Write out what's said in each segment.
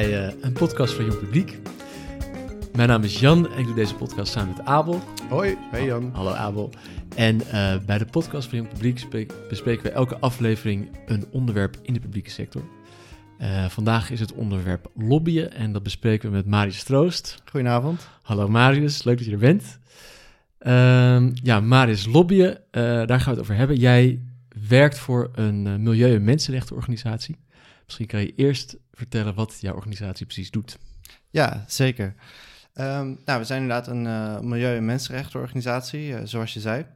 bij uh, een podcast van Jong Publiek. Mijn naam is Jan en ik doe deze podcast samen met Abel. Hoi, hey Jan. Hallo Abel. En uh, bij de podcast van Jong Publiek bespreken we elke aflevering een onderwerp in de publieke sector. Uh, vandaag is het onderwerp lobbyen en dat bespreken we met Marius Troost. Goedenavond. Hallo Marius, leuk dat je er bent. Uh, ja, Marius, lobbyen, daar gaan we het over hebben. Jij werkt voor een milieu- en mensenrechtenorganisatie. Misschien kan je eerst vertellen wat jouw organisatie precies doet. Ja, zeker. Um, nou, we zijn inderdaad een uh, milieu- en mensenrechtenorganisatie, uh, zoals je zei.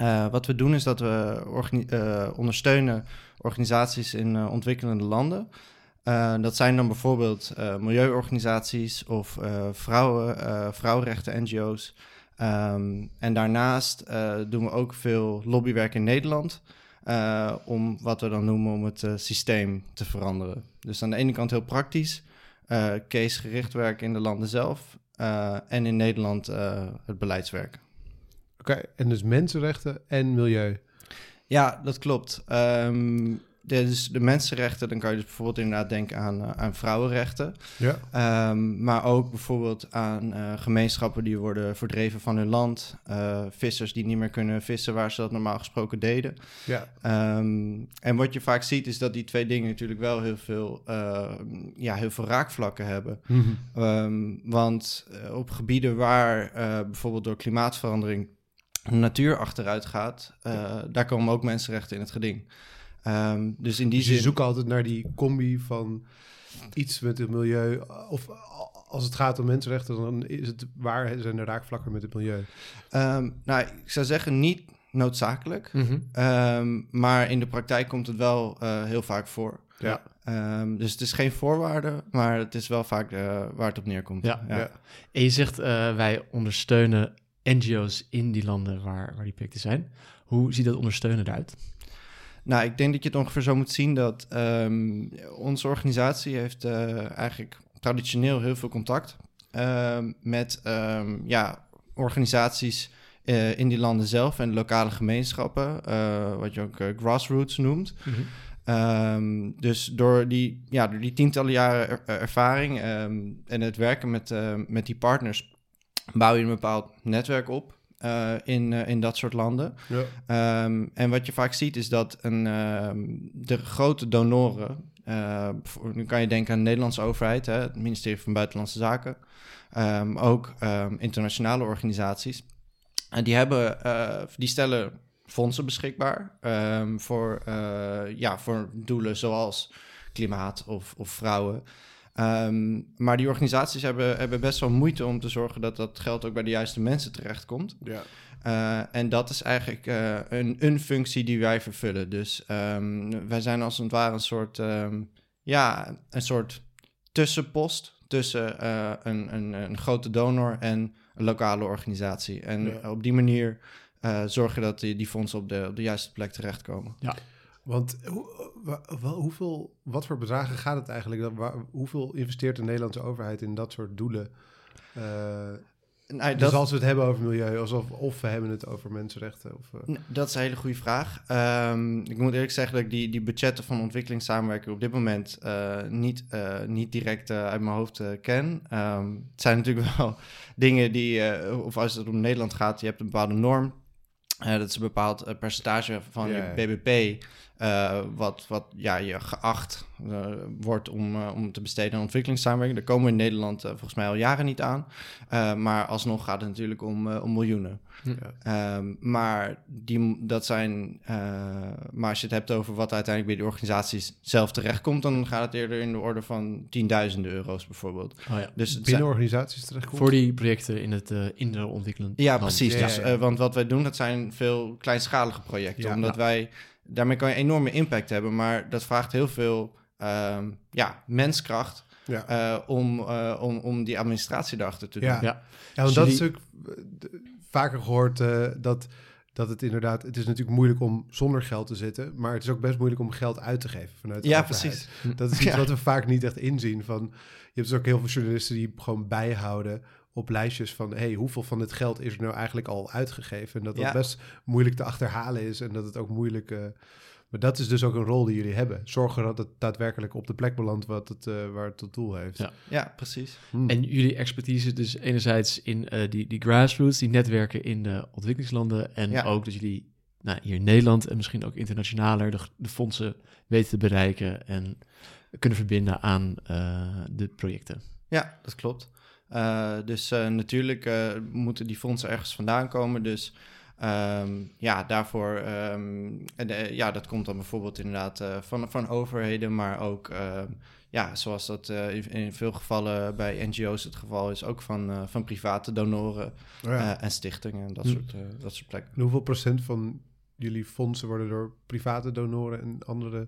Uh, wat we doen is dat we ondersteunen organisaties in ontwikkelende landen. dat zijn dan bijvoorbeeld milieuorganisaties of vrouwen, vrouwenrechten NGO's. Um, en daarnaast doen we ook veel lobbywerk in Nederland. Uh, om wat we dan noemen om het uh, systeem te veranderen. Dus aan de ene kant heel praktisch, uh, casegericht werken in de landen zelf en in Nederland het beleidswerk. Oké, en dus mensenrechten en milieu. Ja, dat klopt. Um, dus de mensenrechten, dan kan je dus bijvoorbeeld inderdaad denken aan, uh, aan vrouwenrechten. Ja. Um, maar ook bijvoorbeeld aan uh, gemeenschappen die worden verdreven van hun land. Uh, vissers die niet meer kunnen vissen waar ze dat normaal gesproken deden. Ja. Um, en wat je vaak ziet is dat die twee dingen natuurlijk wel heel veel, ja, heel veel raakvlakken hebben. Mm -hmm. um, want op gebieden waar bijvoorbeeld door klimaatverandering de natuur achteruit gaat, daar komen ook mensenrechten in het geding. Um, dus in die dus je zin... zoekt altijd naar die combi van iets met het milieu. Of als het gaat om mensenrechten, dan is het waar zijn de raakvlakken met het milieu? Um, nou, ik zou zeggen niet noodzakelijk. Mm -hmm. um, maar in de praktijk komt het wel uh, heel vaak voor. Ja. Um, dus het is geen voorwaarde, maar het is wel vaak uh, waar het op neerkomt. Ja. ja. En je zegt uh, wij ondersteunen NGO's in die landen waar, waar die projecten zijn. Hoe ziet dat ondersteunen eruit? Nou, ik denk dat je het ongeveer zo moet zien dat um, onze organisatie heeft uh, eigenlijk traditioneel heel veel contact uh, met um, ja, organisaties uh, in die landen zelf en lokale gemeenschappen, eh, wat je ook grassroots noemt. Mm -hmm. Um, dus door die, ja, door die tientallen jaren er, ervaring en het werken met, met die partners bouw je een bepaald netwerk op. Uh, in, uh, in dat soort landen. Ja. Um, en wat je vaak ziet is dat een, uh, de grote donoren, eh, nu kan je denken aan de Nederlandse overheid, hè, het ministerie van Buitenlandse Zaken, um, ook um, internationale organisaties, en die, hebben, die stellen fondsen beschikbaar voor, ja, voor doelen zoals klimaat of, of vrouwen. Um, maar die organisaties hebben, hebben best wel moeite om te zorgen dat dat geld ook bij de juiste mensen terechtkomt. Ja. Uh, en dat is eigenlijk uh, een, een functie die wij vervullen. Dus um, wij zijn als het ware een soort, um, ja, een soort tussenpost tussen uh, een, een, een, grote donor en een lokale organisatie. En ja. op die manier zorgen dat die, die fondsen op de, op de juiste plek terechtkomen. Ja. Want hoeveel, wat voor bedragen gaat het eigenlijk? hoeveel investeert de Nederlandse overheid in dat soort doelen? Uh, nou, dus als we het hebben over milieu, alsof of we hebben het over mensenrechten? Of, uh... Dat is een hele goede vraag. Um, ik moet eerlijk zeggen dat ik die, die budgetten van ontwikkelingssamenwerking op dit moment uh, niet, niet direct uit mijn hoofd ken. Um, het zijn natuurlijk wel dingen die, of als het om Nederland gaat, je hebt een bepaalde norm. dat is een bepaald percentage van je BBP. Uh, wat, wat ja, je geacht uh, wordt om, uh, om te besteden aan ontwikkelingssamenwerking. Daar komen we in Nederland volgens mij al jaren niet aan. maar alsnog gaat het natuurlijk om, om miljoenen. Ja. Um, maar, die, dat zijn, maar als je het hebt over wat uiteindelijk bij de organisaties zelf terechtkomt, dan gaat het eerder in de orde van tienduizenden euro's bijvoorbeeld. Oh ja. dus Binnen organisaties terechtkomt? Voor die projecten in het in de ontwikkelend Ja, precies. Ja, dus, want wat wij doen, dat zijn veel kleinschalige projecten. omdat wij daarmee kan je enorme impact hebben, maar dat vraagt heel veel um, ja, menskracht ja. Uh, om, uh, om, om die administratie erachter te doen. Ja, ja. ja want dat is natuurlijk vaker gehoord uh, dat, dat het inderdaad, het is natuurlijk moeilijk om zonder geld te zitten, maar het is ook best moeilijk om geld uit te geven vanuit de Ja, precies. Dat is iets wat we vaak niet echt inzien. Van, je hebt dus ook heel veel journalisten die gewoon bijhouden op lijstjes van hey, hoeveel van dit geld is er nou eigenlijk al uitgegeven. En dat dat best moeilijk te achterhalen is en dat het ook moeilijk uh, Maar dat is dus ook een rol die jullie hebben. Zorgen dat het daadwerkelijk op de plek belandt wat het, uh, waar het tot doel heeft. Ja, ja precies. Hmm. En jullie expertise dus enerzijds in uh, die, die grassroots, die netwerken in de ontwikkelingslanden. En ook dat jullie nou, hier in Nederland en misschien ook internationaler de, de fondsen weten te bereiken en kunnen verbinden aan uh, de projecten. Ja, dat klopt. Dus natuurlijk moeten die fondsen ergens vandaan komen. Dus Um, ja, daarvoor, um, ja, dat komt dan bijvoorbeeld inderdaad van, van overheden, maar ook, uh, ja, zoals dat in, in, veel gevallen bij NGO's het geval is, ook van, van private donoren oh ja. en stichtingen en dat, hm. soort, dat soort plekken. En hoeveel procent van jullie fondsen worden door private donoren en andere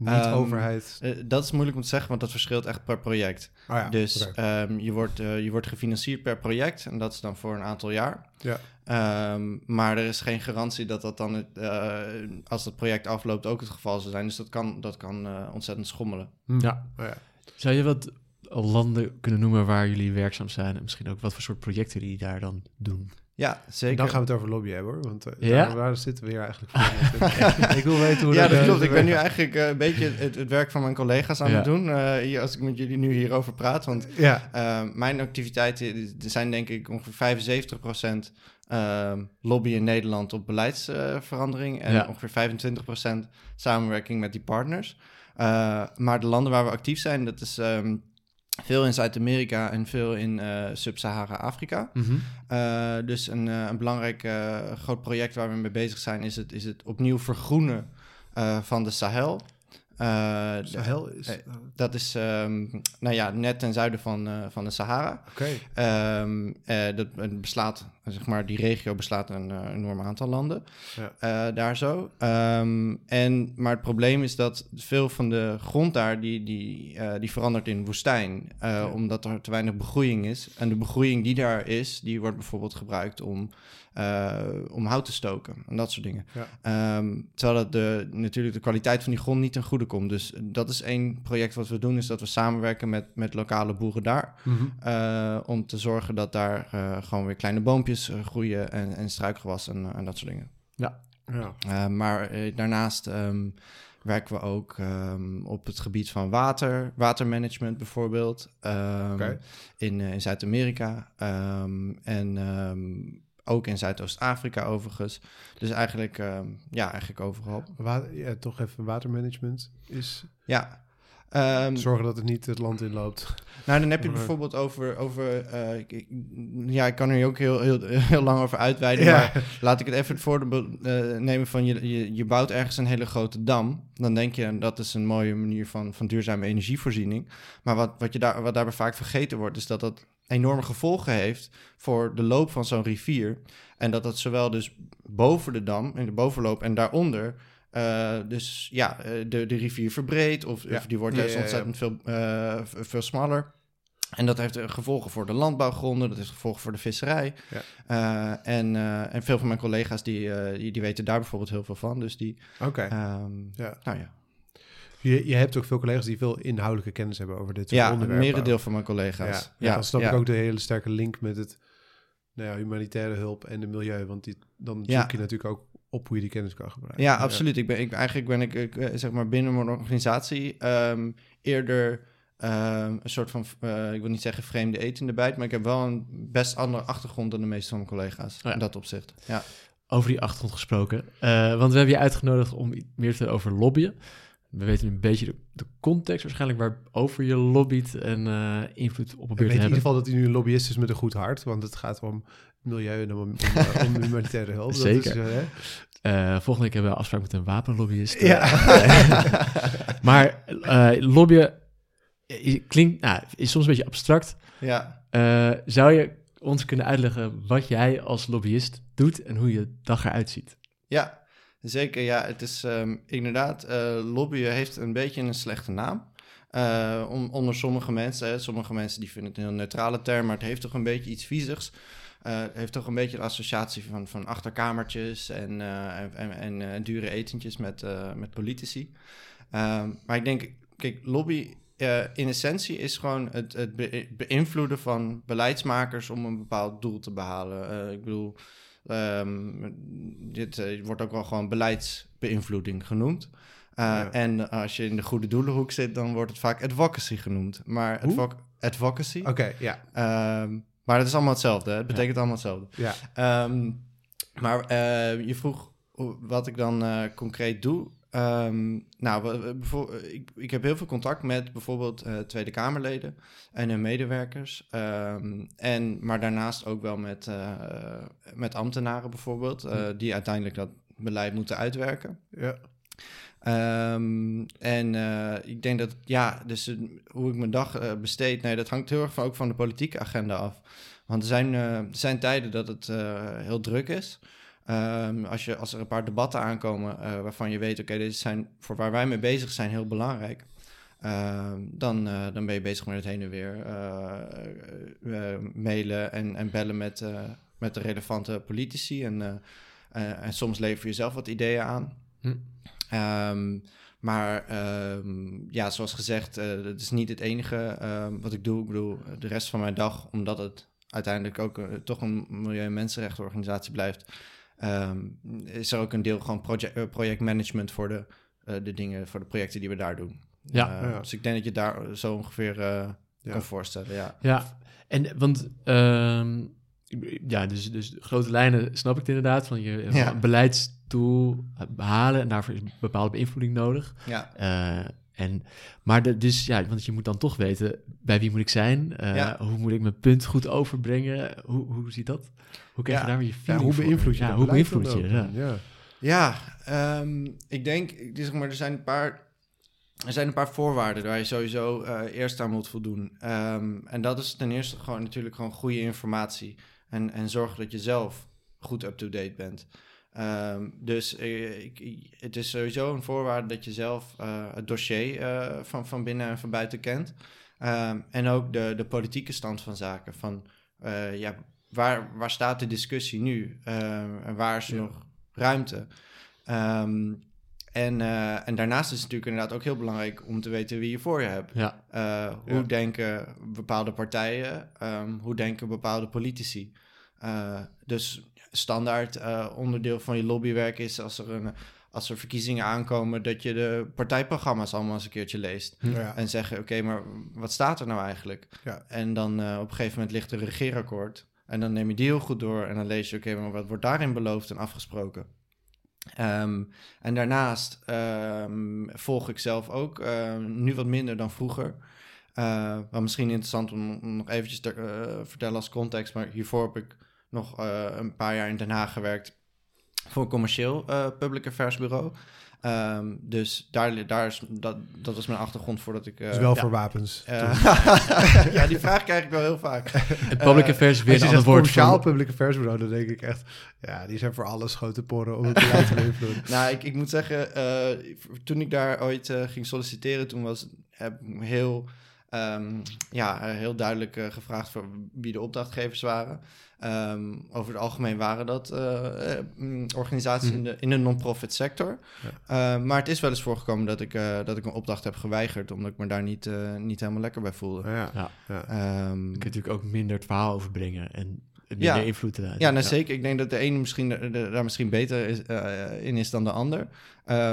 niet-overheid? Ehm, uh, dat is moeilijk om te zeggen, want dat verschilt echt per project. Oh ja, dus um, je, wordt, uh, je wordt gefinancierd per project en dat is dan voor een aantal jaar. Ja. Um, maar er is geen garantie dat dat dan, uh, als het project afloopt, ook het geval zou zijn. Dus dat kan, dat kan ontzettend schommelen. Hm. Ja. Oh ja. Zou je wat landen kunnen noemen waar jullie werkzaam zijn en misschien ook wat voor soort projecten die daar dan doen? Ja, zeker. Dan gaan we het over lobbyen hebben hoor. Want uh, ja? waar zitten we hier eigenlijk voor? ik wil weten hoe ja, dat, klopt. Ik ben nu eigenlijk uh, een beetje het, het, werk van mijn collega's aan het doen. Uh, hier, als ik met jullie nu hierover praat. Want ja. mijn activiteiten zijn denk ik ongeveer 75 procent lobby in Nederland op beleidsverandering. en ongeveer 25 procent samenwerking met die partners. maar de landen waar we actief zijn, dat is... Um, veel in Zuid-Amerika en veel in uh, Sub-Sahara-Afrika. Mhm. Uh, dus een, uh, een belangrijk groot project waar we mee bezig zijn... is het, is het opnieuw vergroenen van de Sahel. Uh, Sahel is... Uh, dat is, um, nou ja, net ten zuiden van, uh, van de Sahara. Oké. Okay. Um, ehm, dat beslaat, zeg maar, die regio beslaat een enorm aantal landen. Ja. daar zo. Um, en, maar het probleem is dat veel van de grond daar, die, die, die verandert in woestijn. Ja. Omdat er te weinig begroeiing is. En de begroeiing die daar is, die wordt bijvoorbeeld gebruikt om om hout te stoken en dat soort dingen. Ja. Um, terwijl dat de, natuurlijk de kwaliteit van die grond niet ten goede komt. Dus dat is één project wat we doen, is dat we samenwerken met, met lokale boeren daar. Mm -hmm. uh, om te zorgen dat daar uh, gewoon weer kleine boompjes groeien en, en struikgewas en, en dat soort dingen. Ja. ja. maar daarnaast um, werken we ook um, op het gebied van water, watermanagement bijvoorbeeld. Okay. In, in Zuid-Amerika. en ook in Zuidoost-Afrika overigens. Dus eigenlijk, uh, ja, eigenlijk overal. Water, ja, toch even watermanagement is... Ja. Um, Zorgen dat het niet het land inloopt. Nou, dan heb je bijvoorbeeld over... over uh, ik, ja, ik kan er ook heel, heel, heel lang over uitweiden. Ja. Maar laat ik het even het voorbeeld uh, nemen van... Je, je, je bouwt ergens een hele grote dam. Dan denk je, dat is een mooie manier van, van duurzame energievoorziening. Maar wat, wat, je daar, wat daarbij vaak vergeten wordt... is dat dat enorme gevolgen heeft voor de loop van zo'n rivier. En dat dat zowel dus boven de dam, in de bovenloop en daaronder... Uh, dus ja, eh, de, de rivier verbreedt of, of die wordt juist ontzettend veel, uh, veel smaller. En dat heeft gevolgen voor de landbouwgronden, dat heeft gevolgen voor de visserij. Ja. Uh, en, uh, en veel van mijn collega's die, uh, die, die, weten daar bijvoorbeeld heel veel van. Dus die. Oké. Okay. Um, ja. Nou ja. Je, je hebt ook veel collega's die veel inhoudelijke kennis hebben over dit ja, onderwerp. Ja, een merendeel van mijn collega's. Ja, ja, dan snap ik ook de hele sterke link met het nou ja, humanitaire hulp en de milieu. Want die, dan zoek je natuurlijk ook op hoe je die kennis kan gebruiken. Ja, absoluut. Ik ben, ik, eigenlijk ben ik, ik, eh, zeg maar binnen mijn organisatie um, eerder um, een soort van, uh, ik wil niet zeggen vreemde eten in de bijt, maar ik heb wel een best andere achtergrond dan de meeste van mijn collega's oh ja. in dat opzicht. Ja. Over die achtergrond gesproken, uh, want we hebben je uitgenodigd om meer te over lobbyen. We weten een beetje de, de context waarschijnlijk waarover je lobbyt en uh, invloed op probeert te hebben. in ieder geval dat hij nu een lobbyist is met een goed hart, want het gaat om milieu en om, om, om humanitaire hulp. Zeker. Dat is, uh, volgende week hebben we afspraak met een wapenlobbyist. Ja. maar lobbyen klinkt, nou, is soms een beetje abstract. Ja. zou je ons kunnen uitleggen wat jij als lobbyist doet en hoe je dag eruit ziet? Ja, Zeker, ja. Het is um, inderdaad, uh, lobbyen heeft een beetje een slechte naam. Uh, om, onder sommige mensen, hè, sommige mensen die vinden het een heel neutrale term, maar het heeft toch een beetje iets viezigs. Uh, het heeft toch een beetje een associatie van, van achterkamertjes en, en, en, en, dure etentjes met, met politici. Ehm, maar ik denk, kijk, lobby in essentie is gewoon het, het beïnvloeden van beleidsmakers om een bepaald doel te behalen. ik bedoel, Um, dit wordt ook wel gewoon beleidsbeïnvloeding genoemd. En als je in de goede doelenhoek zit, dan wordt het vaak advocacy genoemd. Maar advocacy. Oké, ja. Ehm, maar het is allemaal hetzelfde. Hè? Het betekent allemaal hetzelfde. Ja. Um, maar uh, je vroeg wat ik dan concreet doe. Um, nou, ik, ik heb heel veel contact met bijvoorbeeld uh, Tweede Kamerleden en hun medewerkers. Um, en, maar daarnaast ook wel met, met ambtenaren bijvoorbeeld, die uiteindelijk dat beleid moeten uitwerken. Ja. Um, en ik denk dat, ja, dus hoe ik mijn dag besteed, nee, dat hangt heel erg van, ook van de politieke agenda af. Want er zijn, er zijn tijden dat het heel druk is. Um, als, je, als er een paar debatten aankomen waarvan je weet, oké, okay, deze zijn voor waar wij mee bezig zijn heel belangrijk. Ehm, dan, dan ben je bezig met het heen en weer mailen en, en bellen met, met de relevante politici. En, en soms lever je zelf wat ideeën aan. Hm. Um, maar um, ja, zoals gezegd, dat is niet het enige wat ik doe. Ik bedoel, de rest van mijn dag, omdat het uiteindelijk ook toch een milieu- en mensenrechtenorganisatie blijft, is er ook een deel gewoon project, uh, projectmanagement voor de, de dingen, voor de projecten die we daar doen. Ja. ja. Dus ik denk dat je daar zo ongeveer ja. kan voorstellen. Ja, ja. en want ja, dus, dus grote lijnen snap ik het inderdaad. Van je ja. beleidsdoel behalen en daarvoor is bepaalde beïnvloeding nodig. Ja. Uh, en, maar de, dus ja, want je moet dan toch weten bij wie moet ik zijn, uh, ja. hoe moet ik mijn punt goed overbrengen, hoe, hoe ziet dat? Hoe krijg je daar weer je ja, hoe beïnvloed je? Ja, hoe beïnvloed je? Ja, ja. ja um, ik denk, zeg maar, er zijn een paar er zijn een paar voorwaarden waar je sowieso uh, eerst aan moet voldoen. Um, en dat is ten eerste gewoon natuurlijk gewoon goede informatie. En, en zorg dat je zelf goed up-to-date bent. Um, dus uh, ik, het is sowieso een voorwaarde dat je zelf uh, het dossier uh, van, van binnen en van buiten kent. Um, en ook de, de politieke stand van zaken. Van ja, waar, waar staat de discussie nu? en waar is er ja. nog ruimte? Um, en, en daarnaast is het natuurlijk inderdaad ook heel belangrijk om te weten wie je voor je hebt. Ja. Hoe ja. denken bepaalde partijen, hoe denken bepaalde politici. Uh, dus standaard onderdeel van je lobbywerk is als er, een, als er verkiezingen aankomen, dat je de partijprogramma's allemaal eens een keertje leest. Ja. En zeggen, oké, maar wat staat er nou eigenlijk? Ja. En dan op een gegeven moment ligt er een regeerakkoord. En dan neem je die heel goed door en dan lees je, oké, maar wat wordt daarin beloofd en afgesproken? Um, en daarnaast um, volg ik zelf ook, uh, nu wat minder dan vroeger. Uh, wat misschien interessant om, om nog eventjes te uh, vertellen als context, maar hiervoor heb ik nog een paar jaar in Den Haag gewerkt voor een commercieel public affairs bureau. Um, dus daar, daar is, dat, dat was mijn achtergrond voordat ik... Uh, dus wel ja. voor wapens. Uh, ja, die vraag krijg ik wel heel vaak. Het public affairs weer een woord Sociaal public affairs bureau, dan denk ik echt... Ja, die zijn voor alles grote porren om het beleid te beïnvloeden. nou, ik, ik moet zeggen, uh, toen ik daar ooit ging solliciteren, toen was het heel... Um, ja, heel duidelijk uh, gevraagd voor wie de opdrachtgevers waren. Um, over het algemeen waren dat uh, uh, organisaties mm. in de, in de non-profit sector. Ja. maar het is wel eens voorgekomen dat ik, dat ik een opdracht heb geweigerd, omdat ik me daar niet, niet helemaal lekker bij voelde. Ja, ja. ja. Um, je kunt natuurlijk ook minder het verhaal overbrengen en minder ja, invloed eruit. Ja, nou, zeker. Ik denk dat de ene misschien de, de, daar misschien beter is, in is dan de ander.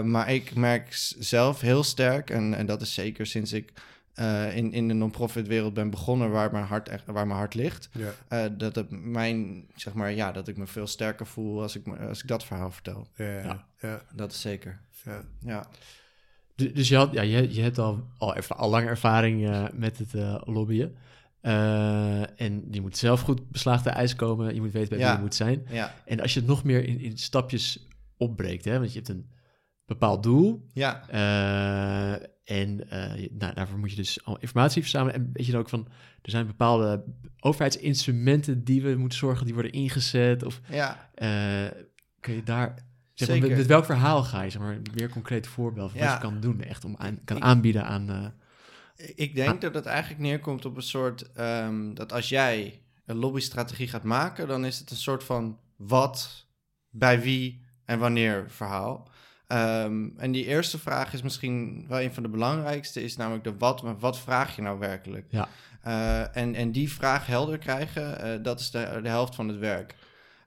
maar ik merk zelf heel sterk, en, en dat is zeker sinds ik uh, in, in de non-profit wereld ben begonnen waar mijn hart, echt, waar mijn hart ligt. Ja. Uh, dat het mijn, zeg maar, ja, dat ik me veel sterker voel als ik, als ik dat verhaal vertel. Ja, ja. ja. dat is zeker. Ja. ja. Dus je, had, ja, je, je hebt al, al, al lange ervaring uh, met het lobbyen. en je moet zelf goed beslaagde ijs komen. Je moet weten bij wie je moet zijn. Ja. En als je het nog meer in, in stapjes opbreekt, hè, want je hebt een bepaald doel. Ja. Uh, en uh, nou, daarvoor moet je dus al informatie verzamelen. En weet je dan ook van, er zijn bepaalde overheidsinstrumenten die we moeten zorgen, die worden ingezet. Of ja. Uh, kun je daar, zeg maar, met, met, welk verhaal ga je, zeg maar, meer concreet voorbeeld van ja. wat je kan doen, echt om aan, kan aanbieden aan... ik denk aan, dat het eigenlijk neerkomt op een soort, um, dat als jij een lobbystrategie gaat maken, dan is het een soort van wat, bij wie en wanneer verhaal. Um, en die eerste vraag is misschien wel een van de belangrijkste, is namelijk de wat, maar wat vraag je nou werkelijk? Ja. Uh, en, en die vraag helder krijgen, uh, dat is de, de helft van het werk.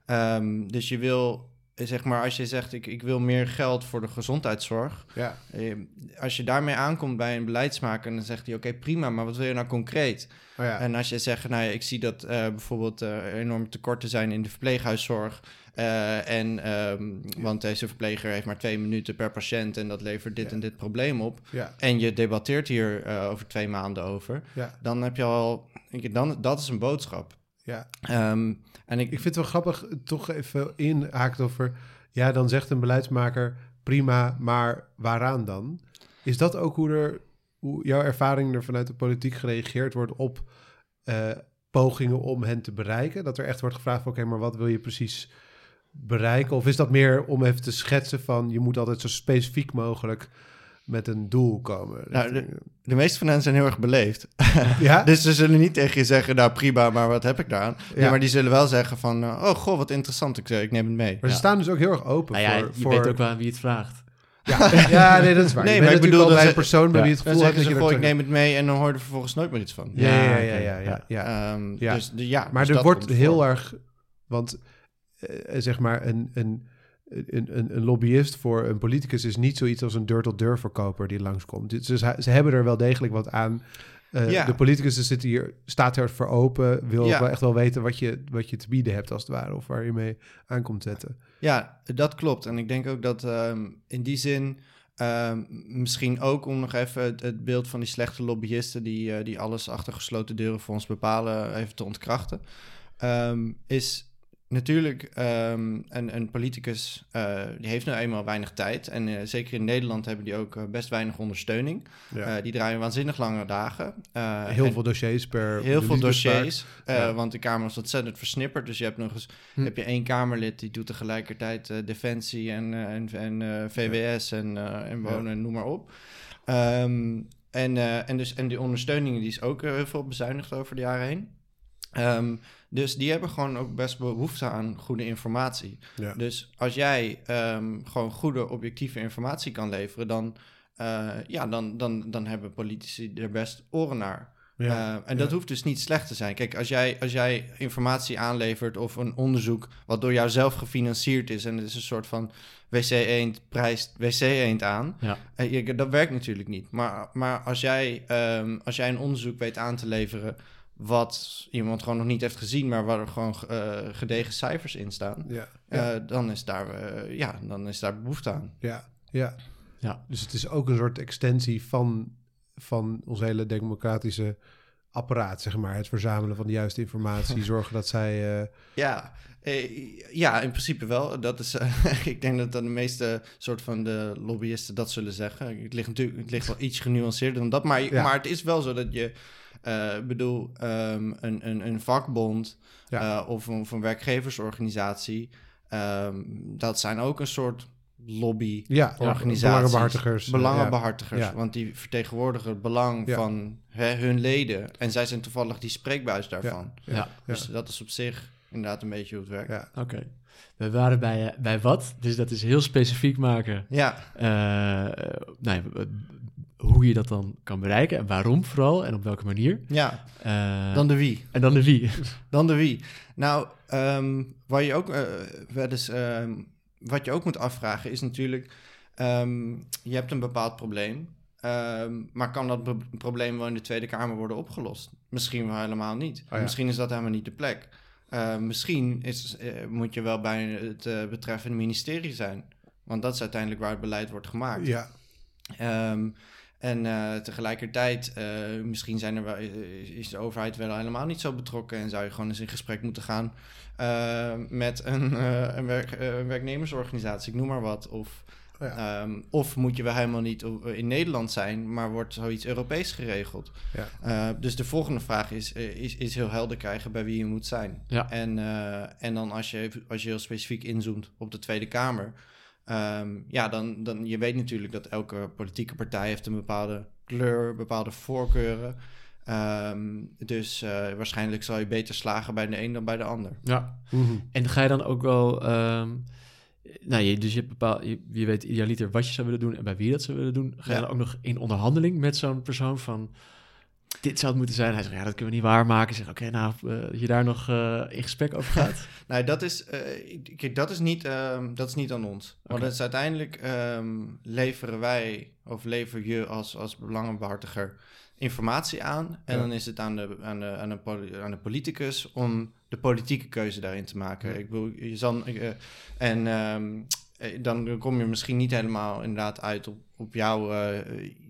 Ehm, dus je wil zeg maar, als je zegt ik, ik wil meer geld voor de gezondheidszorg. Ja. Eh, als je daarmee aankomt bij een beleidsmaker, dan zegt hij oké, prima, maar wat wil je nou concreet? Oh ja. En als je zegt, nou ja, ik zie dat bijvoorbeeld enorme tekorten zijn in de verpleeghuiszorg. Uh, en um, want deze verpleger heeft maar twee minuten per patiënt en dat levert dit Ja. en dit probleem op. Ja. En je debatteert hier uh, over twee maanden over. Ja. Dan heb je al, dan, dat is een boodschap. Ja. Um, en ik, Ik vind het wel grappig, toch even inhaakt over... Ja, dan zegt een beleidsmaker, prima, maar waaraan dan? Is dat ook hoe, er, hoe jouw ervaring er vanuit de politiek gereageerd wordt op uh, pogingen om hen te bereiken? Dat er echt wordt gevraagd, oké, okay, maar wat wil je precies bereiken? Of is dat meer om even te schetsen van... je moet altijd zo specifiek mogelijk met een doel komen? Nou, de, de meeste van hen zijn heel erg beleefd. Ja? dus ze zullen niet tegen je zeggen, nou prima, maar wat heb ik daaraan? Ja. Nee, maar die zullen wel zeggen van, uh, oh goh, wat interessant, ik, ik neem het mee. Maar ze staan dus ook heel erg open Nou ja, voor... je voor... weet ook wel aan wie het vraagt. Ja, ja, nee, dat is waar. Nee, Je maar ik bedoel dat bij een persoon bij wie het Dan gevoel hebt zeggen dat ze, je er ik neem het mee en dan hoor je er vervolgens nooit meer iets van. Ja, ja, ja, ja, ja, ja. ja. Ehm, Ja. Dus de, ja, Maar dus er wordt heel voor. erg, want eh, zeg maar een, een, een, een, lobbyist voor een politicus is niet zoiets als een deur-tot-deur verkoper die langskomt. Dus ze, ze hebben er wel degelijk wat aan. Eh, Ja. De politicus zit hier, staat er voor open, wil Ja. wel echt wel weten wat je, wat je te bieden hebt als het ware, of waar je mee aankomt zetten. Ja, dat klopt. En ik denk ook dat ehm, in die zin... ehm, misschien ook om nog even het, het beeld van die slechte lobbyisten... Die, eh, die alles achter gesloten deuren voor ons bepalen, even te ontkrachten... ehm, is natuurlijk ehm, een, een politicus... eh, die heeft nu eenmaal weinig tijd. En eh, zeker in Nederland hebben die ook eh, best weinig ondersteuning. Ja. Die draaien waanzinnig lange dagen. Heel veel dossiers per Heel veel dossiers, Ja. want de Kamer is ontzettend versnipperd. Dus je hebt nog eens Hm. heb je één Kamerlid die doet tegelijkertijd Defensie en, en, en VWS en, en wonen, en noem maar op. Ehm, en, en, dus, en die ondersteuning die is ook heel veel bezuinigd over de jaren heen. Ehm, dus die hebben gewoon ook best behoefte aan goede informatie. Ja. Dus als jij ehm, gewoon goede objectieve informatie kan leveren, dan, eh, ja, dan, dan, dan hebben politici er best oren naar. Ja. Uh, en dat hoeft dus niet slecht te zijn. Kijk, als jij, als jij informatie aanlevert of een onderzoek wat door jou zelf gefinancierd is en het is een soort van wc-eend prijst wc-eend aan, Ja. uh, je, dat werkt natuurlijk niet. Maar, maar als, jij, um, als jij een onderzoek weet aan te leveren wat iemand gewoon nog niet heeft gezien, maar waar er gewoon uh, gedegen cijfers in staan, Ja. ja. dan, is daar, ja, dan is daar behoefte aan. Ja, ja. Ja. Dus het is ook een soort extensie van, van ons hele democratische apparaat, zeg maar. Het verzamelen van de juiste informatie, zorgen dat zij... Uh... Ja, eh, ja, in principe wel. Dat is, uh, ik denk dat dan de meeste soort van de lobbyisten dat zullen zeggen. Het ligt natuurlijk het ligt wel iets genuanceerder dan dat, maar, Ja. maar het is wel zo dat je, uh, bedoel, um, een, een, een vakbond Ja. uh, of, een, of een werkgeversorganisatie, um, dat zijn ook een soort lobby ja, organisaties, belangenbehartigers. eh, belangenbehartigers, ja. want die vertegenwoordigen het belang Ja. van hè, hun leden en zij zijn toevallig die spreekbuis daarvan. Ja. Ja. Dus dat is op zich inderdaad een beetje hoe het werkt. Ja. Oké. We waren bij, bij wat, dus dat is heel specifiek maken. Ja, Uh, nou ja, hoe je dat dan kan bereiken en waarom vooral en op welke manier. ja. Uh, dan de wie. En dan de wie. Dan de wie. Nou, um, waar je ook uh, wel eens, um, wat je ook moet afvragen is natuurlijk, um, je hebt een bepaald probleem, maar kan dat probleem wel in de Tweede Kamer worden opgelost? Misschien wel helemaal niet. Oh ja. Misschien is dat helemaal niet de plek. Uh, misschien is, uh, moet je wel bij het uh, betreffende ministerie zijn. Want dat is uiteindelijk waar het beleid wordt gemaakt. Ja. Um, en uh, tegelijkertijd, uh, misschien zijn er wel, is de overheid wel helemaal niet zo betrokken en zou je gewoon eens in gesprek moeten gaan uh, met een, een, werk, een, werknemersorganisatie, ik noem maar wat. Of, oh ja. um, of moet je wel helemaal niet in Nederland zijn, maar wordt zoiets Europees geregeld. Ja. dus de volgende vraag is, is, is heel helder krijgen bij wie je moet zijn. Ja. En, en dan als je, als je heel specifiek inzoomt op de Tweede Kamer. Um, ja, dan, dan je weet natuurlijk dat elke politieke partij heeft een bepaalde kleur, bepaalde voorkeuren. Um, dus uh, waarschijnlijk zal je beter slagen bij de een dan bij de ander. Ja. Mm -hmm. En ga je dan ook wel. Um, nou, je, dus je, hebt bepaald, je, je weet idealiter wat je zou willen doen en bij wie dat zou willen doen. Ga je Ja. dan ook nog in onderhandeling met zo'n persoon van. Dit zou het moeten zijn. Hij zegt, ja, dat kunnen we niet waarmaken. Zeg, oké, nou, uh, je daar nog uh, in gesprek over gaat. nou, dat is, uh, kijk, dat is niet, um, dat is niet aan ons. Okay. Want is uiteindelijk um, leveren wij, of lever je als, als belangenbehartiger informatie aan. En ja. dan is het aan de, aan, de, aan, de, aan de politicus om de politieke keuze daarin te maken. Ja. Ik bedoel, je zal, en um, dan kom je misschien niet helemaal inderdaad uit op, op jouw,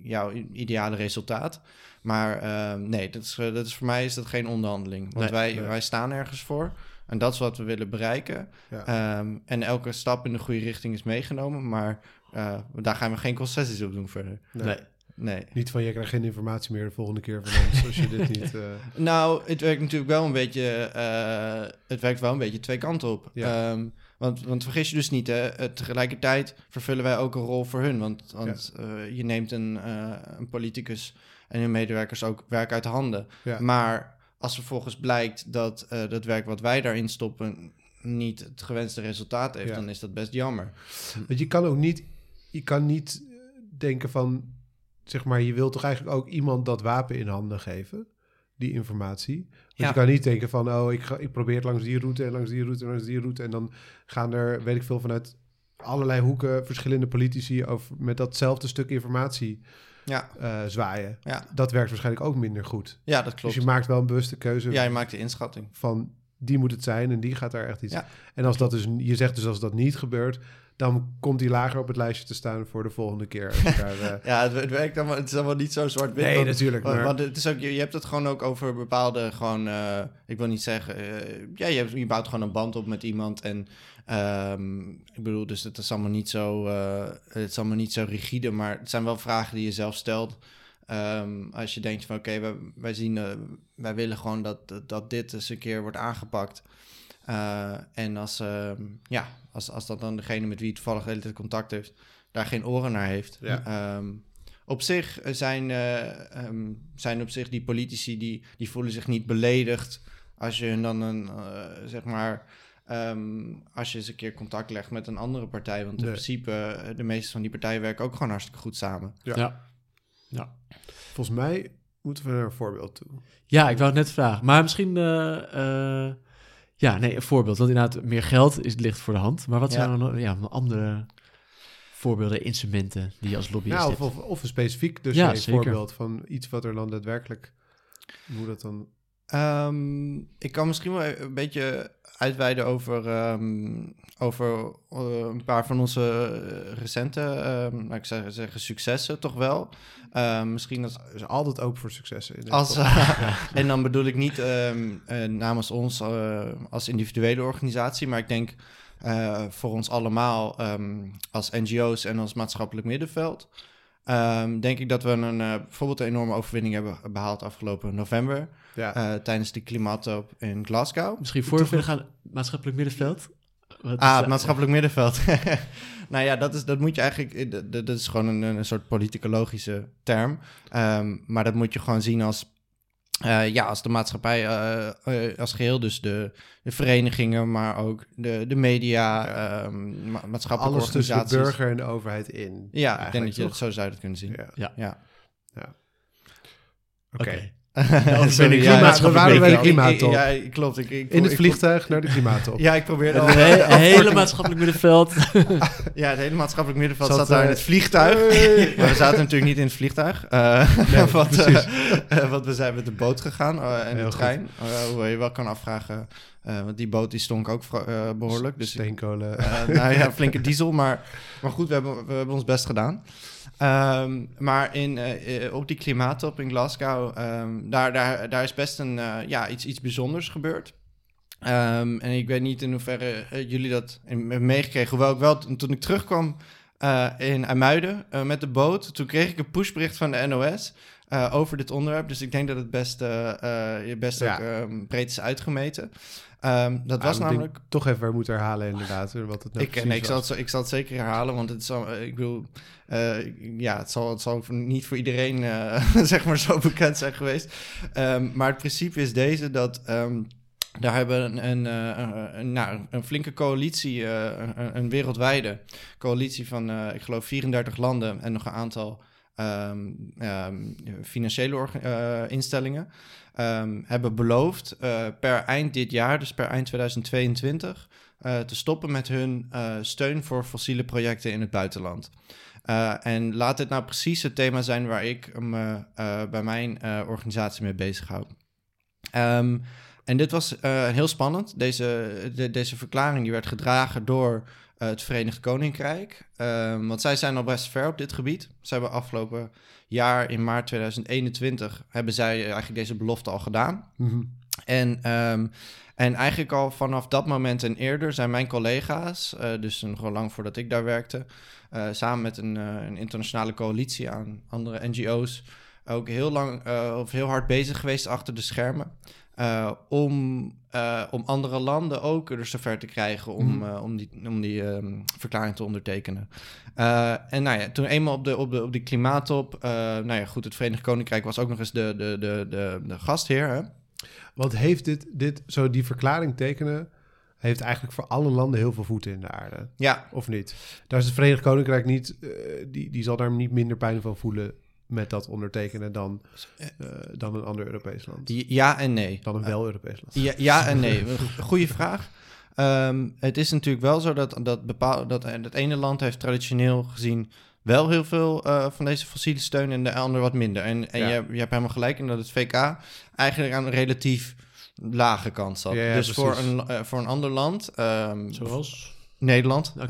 jouw ideale resultaat. Maar uh, nee, dat is, dat is, voor mij is dat geen onderhandeling. Want wij, nee. wij staan ergens voor. En dat is wat we willen bereiken. Ja. Um, en elke stap in de goede richting is meegenomen. Maar uh, daar gaan we geen concessies op doen verder. Nee. nee. nee. Niet van, je krijgt geen informatie meer de volgende keer van ons als je dit niet... Uh... Nou, het werkt natuurlijk wel een beetje... Uh, het werkt wel een beetje twee kanten op. Ja. Um, want, want vergis je dus niet, hè, tegelijkertijd vervullen wij ook een rol voor hun. Want, want ja. je neemt een, een politicus en hun medewerkers ook werk uit de handen. Ja. Maar als vervolgens blijkt dat uh, dat werk wat wij daarin stoppen niet het gewenste resultaat heeft, ja. dan is dat best jammer. Want je kan ook niet, je kan niet denken van, zeg maar, je wilt toch eigenlijk ook iemand dat wapen in handen geven, die informatie. Dus ja. je kan niet denken van, oh, ik, ga, ik probeer het langs die route en langs die route en langs die route. En dan gaan er, weet ik veel, vanuit allerlei hoeken verschillende politici over met datzelfde stuk informatie ja. Uh, zwaaien. Ja. Dat werkt waarschijnlijk ook minder goed. Ja, dat klopt. Dus je maakt wel een bewuste keuze. Ja, je maakt de inschatting. Van die moet het zijn en die gaat daar echt iets. Ja. En als dat dus, je zegt dus als dat niet gebeurt, dan komt die lager op het lijstje te staan voor de volgende keer. Daar, uh... ja, het, het, werkt allemaal, het is allemaal niet zo zwart-wit. Nee, want, natuurlijk. Maar... Want het is ook, je, je, hebt het gewoon ook over bepaalde, gewoon, uh, ik wil niet zeggen, uh, ja, je, hebt, je bouwt gewoon een band op met iemand en um, ik bedoel, dus het is allemaal niet zo, het is allemaal niet zo rigide, maar het zijn wel vragen die je zelf stelt. Um, als je denkt van oké, okay, wij, wij, zien, wij willen gewoon dat, dat dit eens een keer wordt aangepakt. Uh, en als, uh, ja, als, als dat dan degene met wie toevallig de hele tijd contact heeft, daar geen oren naar heeft. Ja. Um, op zich zijn, uh, um, zijn op zich die politici die, die voelen zich niet beledigd als je hun dan een, zeg maar, um, als je eens een keer contact legt met een andere partij. Want in nee. principe, de meeste van die partijen werken ook gewoon hartstikke goed samen. Ja. ja. ja. Volgens mij moeten we naar een voorbeeld toe. Ja, ik wou het net vragen. Maar misschien ja, nee, een voorbeeld. Want inderdaad, meer geld is, ligt voor de hand. Maar wat zijn nog ja, andere voorbeelden, instrumenten die je als lobbyist nou, of, of, een specifiek dus ja, een voorbeeld van iets wat er dan daadwerkelijk... Hoe dat dan... Um, ik kan misschien wel een beetje uitweiden over, um, over uh, een paar van onze recente, um, laat ik zeggen, zeggen, successen toch wel. Uh, misschien dat is altijd open voor successen. In als, uh, en dan bedoel ik niet um, uh, namens ons als individuele organisatie, maar ik denk voor ons allemaal als NGO's en als maatschappelijk middenveld. Denk ik dat we een, bijvoorbeeld een enorme overwinning hebben behaald afgelopen november. Ja. tijdens de klimaattop in Glasgow. Misschien voor we gaan, maatschappelijk middenveld. Wat ah, het maatschappelijk middenveld. nou ja, dat, is, dat moet je eigenlijk... Dat, dat is gewoon een, een soort politicologische term. Um, maar dat moet je gewoon zien als... Uh, ja, als de maatschappij uh, uh, als geheel, dus de, de, verenigingen, maar ook de, de media, ja. um, ma maatschappelijke Alles organisaties. tussen de burger en de overheid in. Ja, ik denk dat je het zo zou het kunnen zien. Ja. ja. ja. ja. Oké. Okay. Okay. Sorry, ja, we waren bij de klimaattop. Ja, klopt. Ik, ik, in het vliegtuig naar de klimaattop. ja, ik probeerde al... Het hele maatschappelijk middenveld. ja, het hele maatschappelijk middenveld zat, zat daar in het vliegtuig. maar we zaten natuurlijk niet in het vliegtuig. Uh, nee, want, uh, want we zijn met de boot gegaan en de trein. hoe je wel kan afvragen... want die boot die stonk ook behoorlijk. Dus Steenkolen. nou ja, flinke diesel. Maar, maar goed, we hebben, we hebben ons best gedaan. Um, maar in, uh, op die klimaattop in Glasgow, um, daar, daar, daar is best een, uh, ja, iets, iets bijzonders gebeurd. Um, en ik weet niet in hoeverre jullie dat hebben meegekregen. Hoewel ik wel, toen ik terugkwam in IJmuiden met de boot, toen kreeg ik een pushbericht van de NOS over dit onderwerp. Dus ik denk dat het best, best ja. ook breed is uitgemeten. Um, dat ah, was namelijk... Toch even moeten herhalen inderdaad. Wat het nou ik, nee, ik, zal het, ik zal het zeker herhalen, want het zal, ik bedoel... Uh, ja, het zal, het zal niet voor iedereen uh, zeg maar zo bekend zijn geweest. Um, maar het principe is deze, dat... Um, daar hebben een, een, een, een, nou, een flinke coalitie, uh, een, wereldwijde coalitie van, ik geloof, 34 landen en nog een aantal ehm, ehm, financiële instellingen hebben beloofd per eind dit jaar, dus per eind 2022, te stoppen met hun steun voor fossiele projecten in het buitenland. en laat dit nou precies het thema zijn waar ik me bij mijn organisatie mee bezig hou. Um, en dit was heel spannend. Deze, de, deze verklaring die werd gedragen door uh, het Verenigd Koninkrijk. Um, want zij zijn al best ver op dit gebied. Ze hebben afgelopen jaar, in maart 2021, hebben zij eigenlijk deze belofte al gedaan. Mm -hmm. En, um, en eigenlijk al vanaf dat moment en eerder zijn mijn collega's, uh, dus nog lang voordat ik daar werkte, samen met een, een internationale coalitie aan andere NGO's, ook heel lang of heel hard bezig geweest achter de schermen. Uh, om, uh, om andere landen ook er zover te krijgen om, mm. uh, om die, om die um, verklaring te ondertekenen. en nou ja, toen eenmaal op, de, op, de, op die klimaattop, nou ja, goed, het Verenigd Koninkrijk was ook nog eens de, de, de, de, de gastheer. Hè? Want heeft dit, dit, zo die verklaring tekenen, heeft eigenlijk voor alle landen heel veel voeten in de aarde. Ja. Of niet? Daar is het Verenigd Koninkrijk niet, die, die zal daar niet minder pijn van voelen met dat ondertekenen dan, uh, dan een ander Europees land? Ja en nee. Dan een wel Europees land? Ja, ja en nee. Goeie vraag. Um, het is natuurlijk wel zo dat, dat, bepaal, dat het ene land heeft traditioneel gezien wel heel veel uh, van deze fossiele steun en de ander wat minder. En, en ja. je, je hebt helemaal gelijk in dat het VK eigenlijk aan een relatief lage kant zat. Ja, dus voor een, uh, voor een ander land... Um, Zoals? Nederland.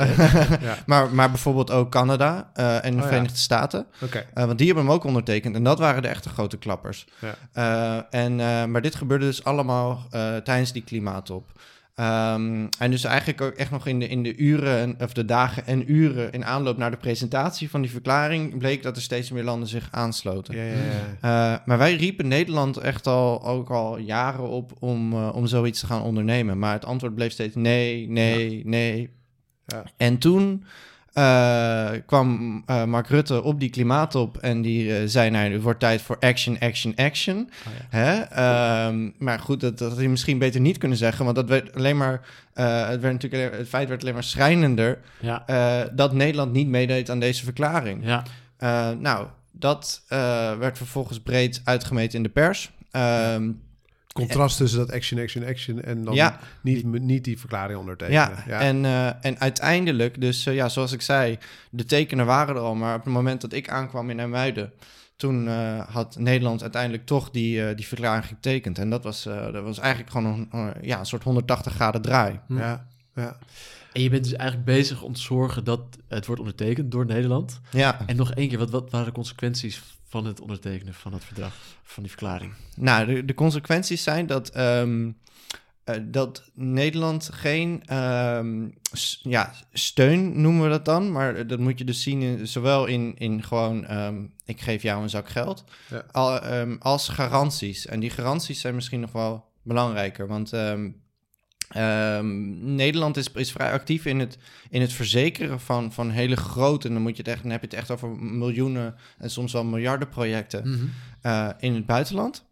ja. maar, maar bijvoorbeeld ook Canada uh, en de oh, Verenigde ja. Staten. Okay. Uh, want die hebben hem ook ondertekend. En dat waren de echte grote klappers. Ja. Uh, en, maar dit gebeurde dus allemaal tijdens die klimaattop. Um, en dus eigenlijk ook echt nog in de, in de uren, of de dagen en uren in aanloop naar de presentatie van die verklaring, bleek dat er steeds meer landen zich aansloten. Ja, ja, uh, maar wij riepen Nederland echt al, ook al jaren op om, uh, om zoiets te gaan ondernemen. Maar het antwoord bleef steeds nee, nee, nee. Ja. En toen uh, kwam uh, Mark Rutte op die klimaattop en die uh, zei: Nou, het wordt tijd voor action, action, action. Oh, ja. Hè? Um, maar goed, dat, dat had hij misschien beter niet kunnen zeggen, want dat werd alleen maar. het, werd natuurlijk, het feit werd alleen maar schrijnender ja. dat Nederland niet meedeed aan deze verklaring. Ja. nou, dat werd vervolgens breed uitgemeten in de pers. Um, contrast tussen dat action, action, action en dan ja. niet, niet die verklaring ondertekenen. Ja, ja. En, uh, en uiteindelijk, dus uh, ja, zoals ik zei, de tekenen waren er al, maar op het moment dat ik aankwam in Ermuiden, toen uh, had Nederland uiteindelijk toch die, die verklaring getekend. En dat was, dat was eigenlijk gewoon een, ja, een soort 180 graden draai. Hm. Ja, ja. En je bent dus eigenlijk bezig om te zorgen dat het wordt ondertekend door Nederland. Ja. En nog één keer, wat, wat waren de consequenties van het ondertekenen van het verdrag, van die verklaring? Nou, de, de consequenties zijn dat, um, uh, dat Nederland geen um, ja, steun noemen we dat dan, maar dat moet je dus zien in, zowel in, in gewoon um, ik geef jou een zak geld, ja. al, als garanties. En die garanties zijn misschien nog wel belangrijker, want Um, Nederland is, is vrij actief in het, in het verzekeren van, van hele grote, en dan, moet je het echt, dan heb je het echt over miljoenen en soms wel miljarden projecten mm -hmm. uh, in het buitenland.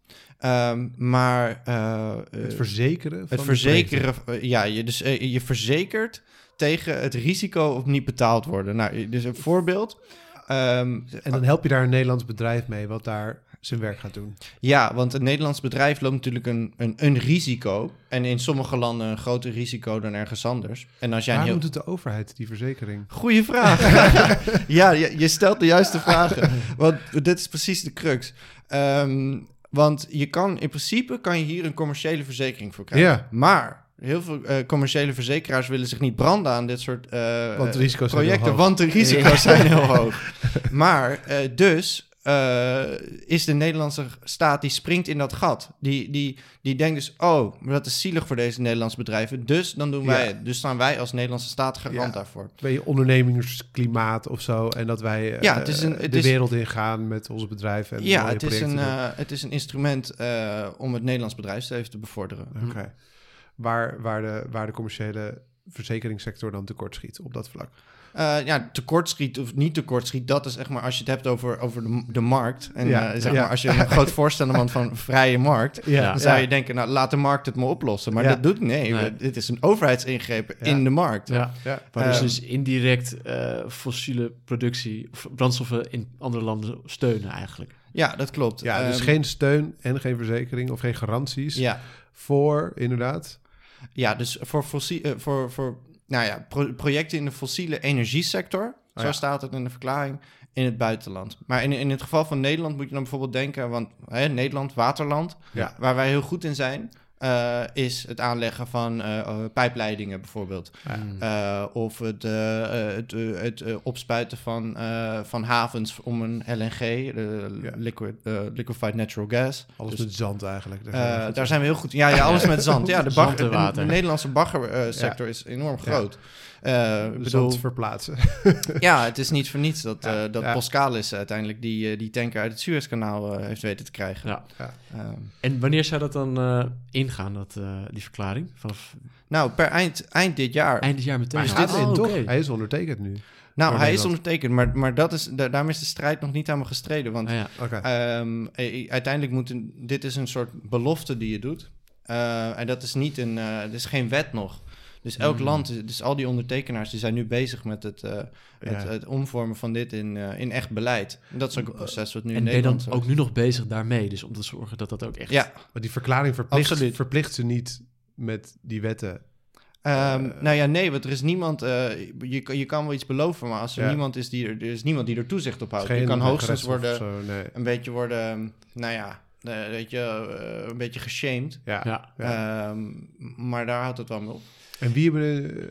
Um, maar uh, het verzekeren. het verzekeren, ja, je, dus, uh, je verzekert tegen het risico op niet betaald worden. Nou, dus een voorbeeld. Um, en dan help je daar een Nederlands bedrijf mee, wat daar zijn werk gaat doen. Ja, want een Nederlands bedrijf loopt natuurlijk een, een, een risico. En in sommige landen een groter risico dan ergens anders. En als jij Waarom heel... doet de overheid die verzekering? Goeie vraag. ja, je, je, stelt de juiste vragen. Want dit is precies de crux. Um, want je kan in principe kan je hier een commerciële verzekering voor krijgen. Ja. Maar heel veel uh, commerciële verzekeraars willen zich niet branden aan dit soort uh, want risico's projecten, want de risico's zijn heel hoog. Maar uh, dus uh, is de Nederlandse staat die springt in dat gat. Die, die, die denkt dus, oh, maar dat is zielig voor deze Nederlandse bedrijven. Dus dan doen wij het. Dus staan wij als Nederlandse staat garant ja. daarvoor. Ben je ondernemingsklimaat of zo? En dat wij ja, het is een, het de is, wereld ingaan met onze bedrijven. En ja, het is, een, uh, het is een instrument om het Nederlands bedrijfsleven te bevorderen. Oké. Okay. Waar, waar, de, waar de commerciële verzekeringssector dan tekort schiet op dat vlak. Uh, ja, tekortschiet of niet tekortschiet, dat is zeg maar als je het hebt over, over de, de markt. En ja, uh, zeg maar als je een groot voorstander bent van vrije markt, ja, dan zou je denken, nou laat de markt het maar oplossen. Maar dat doet nee, nee. dit is een overheidsingreep in de markt. Ja. Ja. Waar dus, dus indirect uh, fossiele productie of brandstoffen in andere landen steunen eigenlijk. Ja, dat klopt. Ja, dus um, geen steun en geen verzekering of geen garanties ja. voor inderdaad. Ja, dus voor, fossiel, voor, voor nou ja, projecten in de fossiele energiesector. Oh zo staat het in de verklaring in het buitenland. Maar in, in het geval van Nederland moet je dan bijvoorbeeld denken, want hè, Nederland, waterland, ja. waar wij heel goed in zijn, uh, is het aanleggen van uh, pijpleidingen bijvoorbeeld. Ja. of het, het, het opspuiten van, van havens om een LNG, ja. liquid, liquefied natural gas. Alles dus, met zand eigenlijk. Daar, daar zijn we heel goed Ja, ja alles met zand. Ja, de, bagger, de, Nederlandse baggersector is enorm groot. Uh, bedoel, verplaatsen. ja, het is niet voor niets dat, ja, uh, dat ja. Boskalis uiteindelijk die, uh, die tanker uit het Suezkanaal heeft weten te krijgen. Ja. Ehm. en wanneer zou dat dan ingaan, dat, die verklaring? Vanaf... Nou, per eind, eind dit jaar. Eind dit jaar meteen. Maar is dit oh, toch? Hij is ondertekend nu. Nou, hij is ondertekend, maar, maar dat is, da daarom is de strijd nog niet helemaal gestreden. Want ah, ja. um, uiteindelijk moet een, dit is een soort belofte die je doet. en dat is niet een, het is geen wet nog. Dus elk hmm. land, dus al die ondertekenaars, die zijn nu bezig met het, uh, het, het, omvormen van dit in, uh, in echt beleid. En dat is ook een proces wat nu en in Nederland... ben je dan ook nu nog bezig daarmee, dus om te zorgen dat dat ook echt... Ja. Maar die verklaring verplicht, verplicht ze niet met die wetten Um, uh, nou ja, nee, want er is niemand. Uh, je, je kan wel iets beloven, maar als er ja. niemand is die er, er is niemand die er toezicht op houdt. je kan hoogstens worden zo, nee. een beetje worden, nou ja, weet je, een beetje geshamed. Ja. ja. Um, maar daar houdt het wel mee op. En wie hebben uh,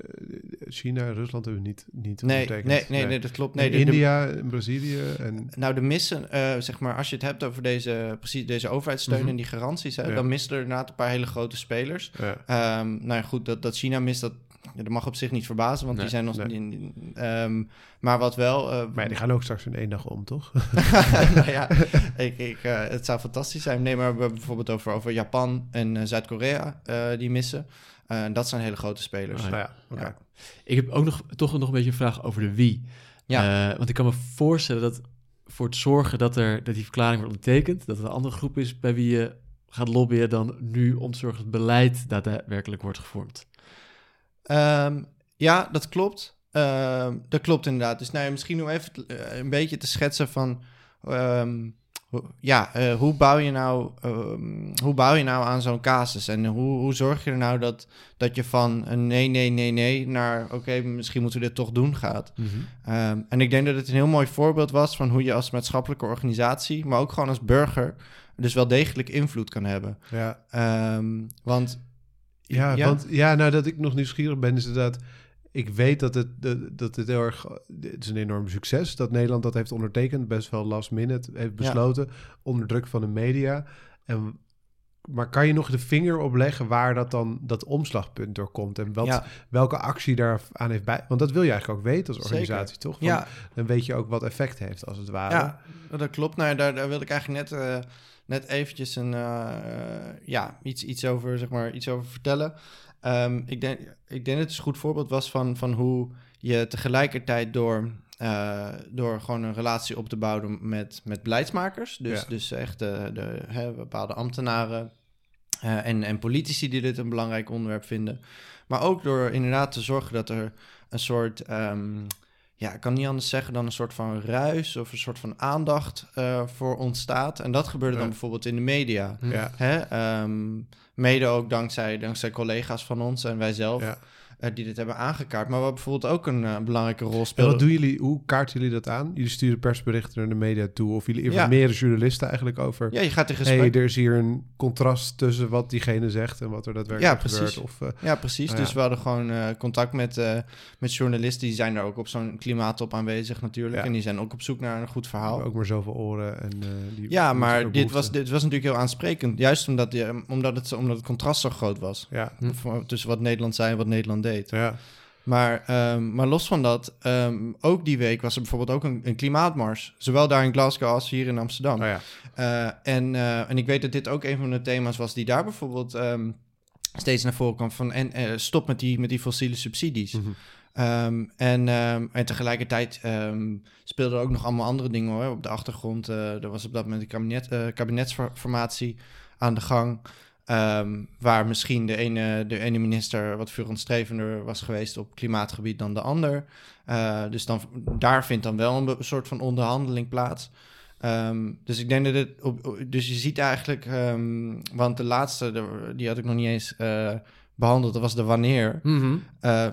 China, Rusland hebben niet, niet nee, nee, nee, nee, nee, dat klopt. Nee, de, India, de, Brazilië. En... Nou, de missen, uh, zeg maar, als je het hebt over deze, precies deze overheidssteun mm -hmm. en die garanties, hè, ja. dan missen er inderdaad een paar hele grote spelers. Ja. Um, nou ja, goed, dat, dat China mist, dat, ja, dat mag op zich niet verbazen, want nee, die zijn nog nee. in, um, maar wat wel... Uh, maar die gaan ook straks in één dag om, toch? nou ja, ik, ik, uh, het zou fantastisch zijn. Nee, maar we hebben bijvoorbeeld over, over Japan en uh, Zuid-Korea die missen. Uh, dat zijn hele grote spelers. Oh, ja. Okay. ja. Ik heb ook nog, toch nog een beetje een vraag over de wie. Ja. Uh, want ik kan me voorstellen dat voor het zorgen dat, er, dat die verklaring wordt ondertekend, dat er een andere groep is bij wie je gaat lobbyen dan nu om te zorgen dat het beleid daadwerkelijk wordt gevormd. Um, ja, dat klopt. Uh, dat klopt inderdaad. Dus nou ja, misschien om even uh, een beetje te schetsen van um, ja, uh, hoe, bouw je nou, um, hoe bouw je nou aan zo'n casus? En hoe, hoe zorg je er nou dat, dat je van een nee, nee, nee, nee naar oké, okay, misschien moeten we dit toch doen gaat? Mm -hmm. um, en ik denk dat het een heel mooi voorbeeld was van hoe je als maatschappelijke organisatie, maar ook gewoon als burger, dus wel degelijk invloed kan hebben. Ja. Um, want. Ja, ja, want ja, nou dat ik nog nieuwsgierig ben, is dat ik weet dat het, dat het heel erg... Het is een enorm succes dat Nederland dat heeft ondertekend. Best wel last minute heeft besloten. Onder druk van de media. En, maar kan je nog de vinger opleggen waar dat dan dat omslagpunt door komt? En wat, welke actie daar aan heeft bij... Want dat wil je eigenlijk ook weten als organisatie, toch? Van, ja. Dan weet je ook wat effect heeft, als het ware. Ja, dat klopt. Nou, daar, daar wilde ik eigenlijk net... Uh, net eventjes een, uh, ja, iets, iets, over, zeg maar, iets over vertellen. Um, ik, denk, ik denk dat het een goed voorbeeld was van, van hoe je tegelijkertijd door, uh, door gewoon een relatie op te bouwen met, met beleidsmakers, dus, ja. dus echt de, de hè, bepaalde ambtenaren uh, en, en politici die dit een belangrijk onderwerp vinden, maar ook door inderdaad te zorgen dat er een soort. Um, ja, ik kan niet anders zeggen dan een soort van ruis of een soort van aandacht uh, voor ontstaat. En dat gebeurde ja. dan bijvoorbeeld in de media. Ja. Hè? Um, Mede ook dankzij, dankzij collega's van ons en wij zelf. Ja. Uh, die dit hebben aangekaart. Maar wat bijvoorbeeld ook een uh, belangrijke rol speelt. wat doen jullie? Hoe kaarten jullie dat aan? Jullie sturen persberichten naar de media toe. Of jullie informeren ja. journalisten eigenlijk over. Ja, je gaat in gesprek. Hey, er is hier een contrast tussen wat diegene zegt en wat er daadwerkelijk ja, gebeurt. Of, uh, ja, precies. Nou, dus we hadden gewoon contact met, met journalisten. Die zijn er ook op zo'n klimaattop aanwezig natuurlijk. En die zijn ook op zoek naar een goed verhaal. Ook maar zoveel oren. En, die ja, maar dit was, dit was natuurlijk heel aansprekend. Juist omdat, die, omdat, het, omdat het contrast zo groot was. Ja. Tussen wat Nederland zei en wat Nederland deed. Ja. Maar, um, maar los van dat, um, ook die week was er bijvoorbeeld ook een, een, klimaatmars. Zowel daar in Glasgow als hier in Amsterdam. Oh ja. uh, en, uh, en ik weet dat dit ook een van de thema's was die daar bijvoorbeeld um, steeds naar voren kwam. Van en uh, stop met die, met die fossiele subsidies. Mm -hmm. Ehm, en, ehm, en tegelijkertijd speelden er ook nog allemaal andere dingen hoor. Op de achtergrond, er was op dat moment een kabinet, kabinetsformatie aan de gang. Waar misschien de ene, de ene minister wat vooruitstrevender was geweest op klimaatgebied dan de ander. Uh, dus dan, daar vindt dan wel een, soort van onderhandeling plaats. dus ik denk dat het. Op, dus je ziet eigenlijk. want de laatste, die had ik nog niet eens behandeld. Dat was de wanneer. Mm -hmm.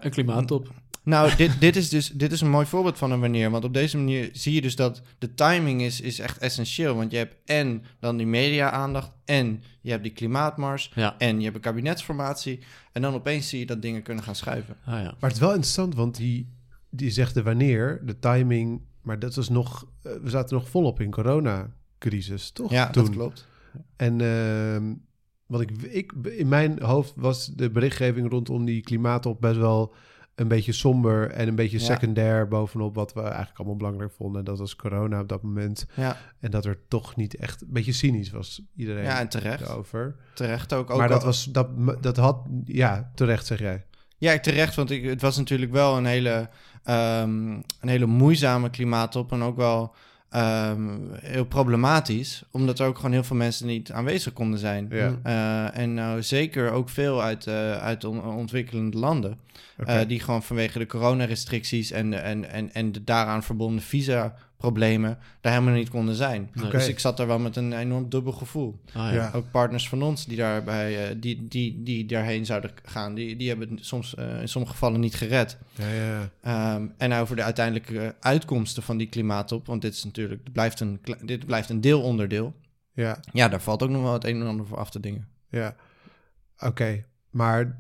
een klimaattop. Nou, dit, dit, is dus dit is een mooi voorbeeld van een wanneer. Want op deze manier zie je dus dat de timing is, is echt essentieel. Want je hebt en dan die media-aandacht... en je hebt die klimaatmars... en je hebt een kabinetsformatie... en dan opeens zie je dat dingen kunnen gaan schuiven. Ah, ja. Maar het is wel interessant, want die, die zegt de wanneer, de timing... maar dat was nog... Uh, we zaten nog volop in coronacrisis, toch? Ja, Toen. dat klopt. En... Uh, wat ik, ik, in mijn hoofd was de berichtgeving rondom die klimaatop best wel een beetje somber en een beetje secundair bovenop wat we eigenlijk allemaal belangrijk vonden. Dat was corona op dat moment. Ja. En dat er toch niet echt een beetje cynisch was iedereen. Ja, en terecht. Over. Terecht ook. ook maar dat was dat dat had ja terecht zeg jij. Ja, terecht, want ik, het was natuurlijk wel een hele um, een hele moeizame klimaatop en ook wel Um, heel problematisch, omdat er ook gewoon heel veel mensen niet aanwezig konden zijn. Ja. Uh, en nou zeker ook veel uit, uh, uit on ontwikkelende landen, okay. uh, die gewoon vanwege de coronarestricties en, en, en, en de daaraan verbonden visa problemen daar helemaal niet konden zijn. Okay. Dus ik zat er wel met een enorm dubbel gevoel. Ah, ja. Ook partners van ons die, daarbij, uh, die, die, die daarheen zouden gaan, die, die hebben het soms uh, in sommige gevallen niet gered. Ja, ja. Um, en over de uiteindelijke uitkomsten van die klimaatop, want dit is natuurlijk, dit blijft een, dit blijft een deelonderdeel. Ja. ja, daar valt ook nog wel het een en ander voor af te dingen. Ja, oké. Okay. Maar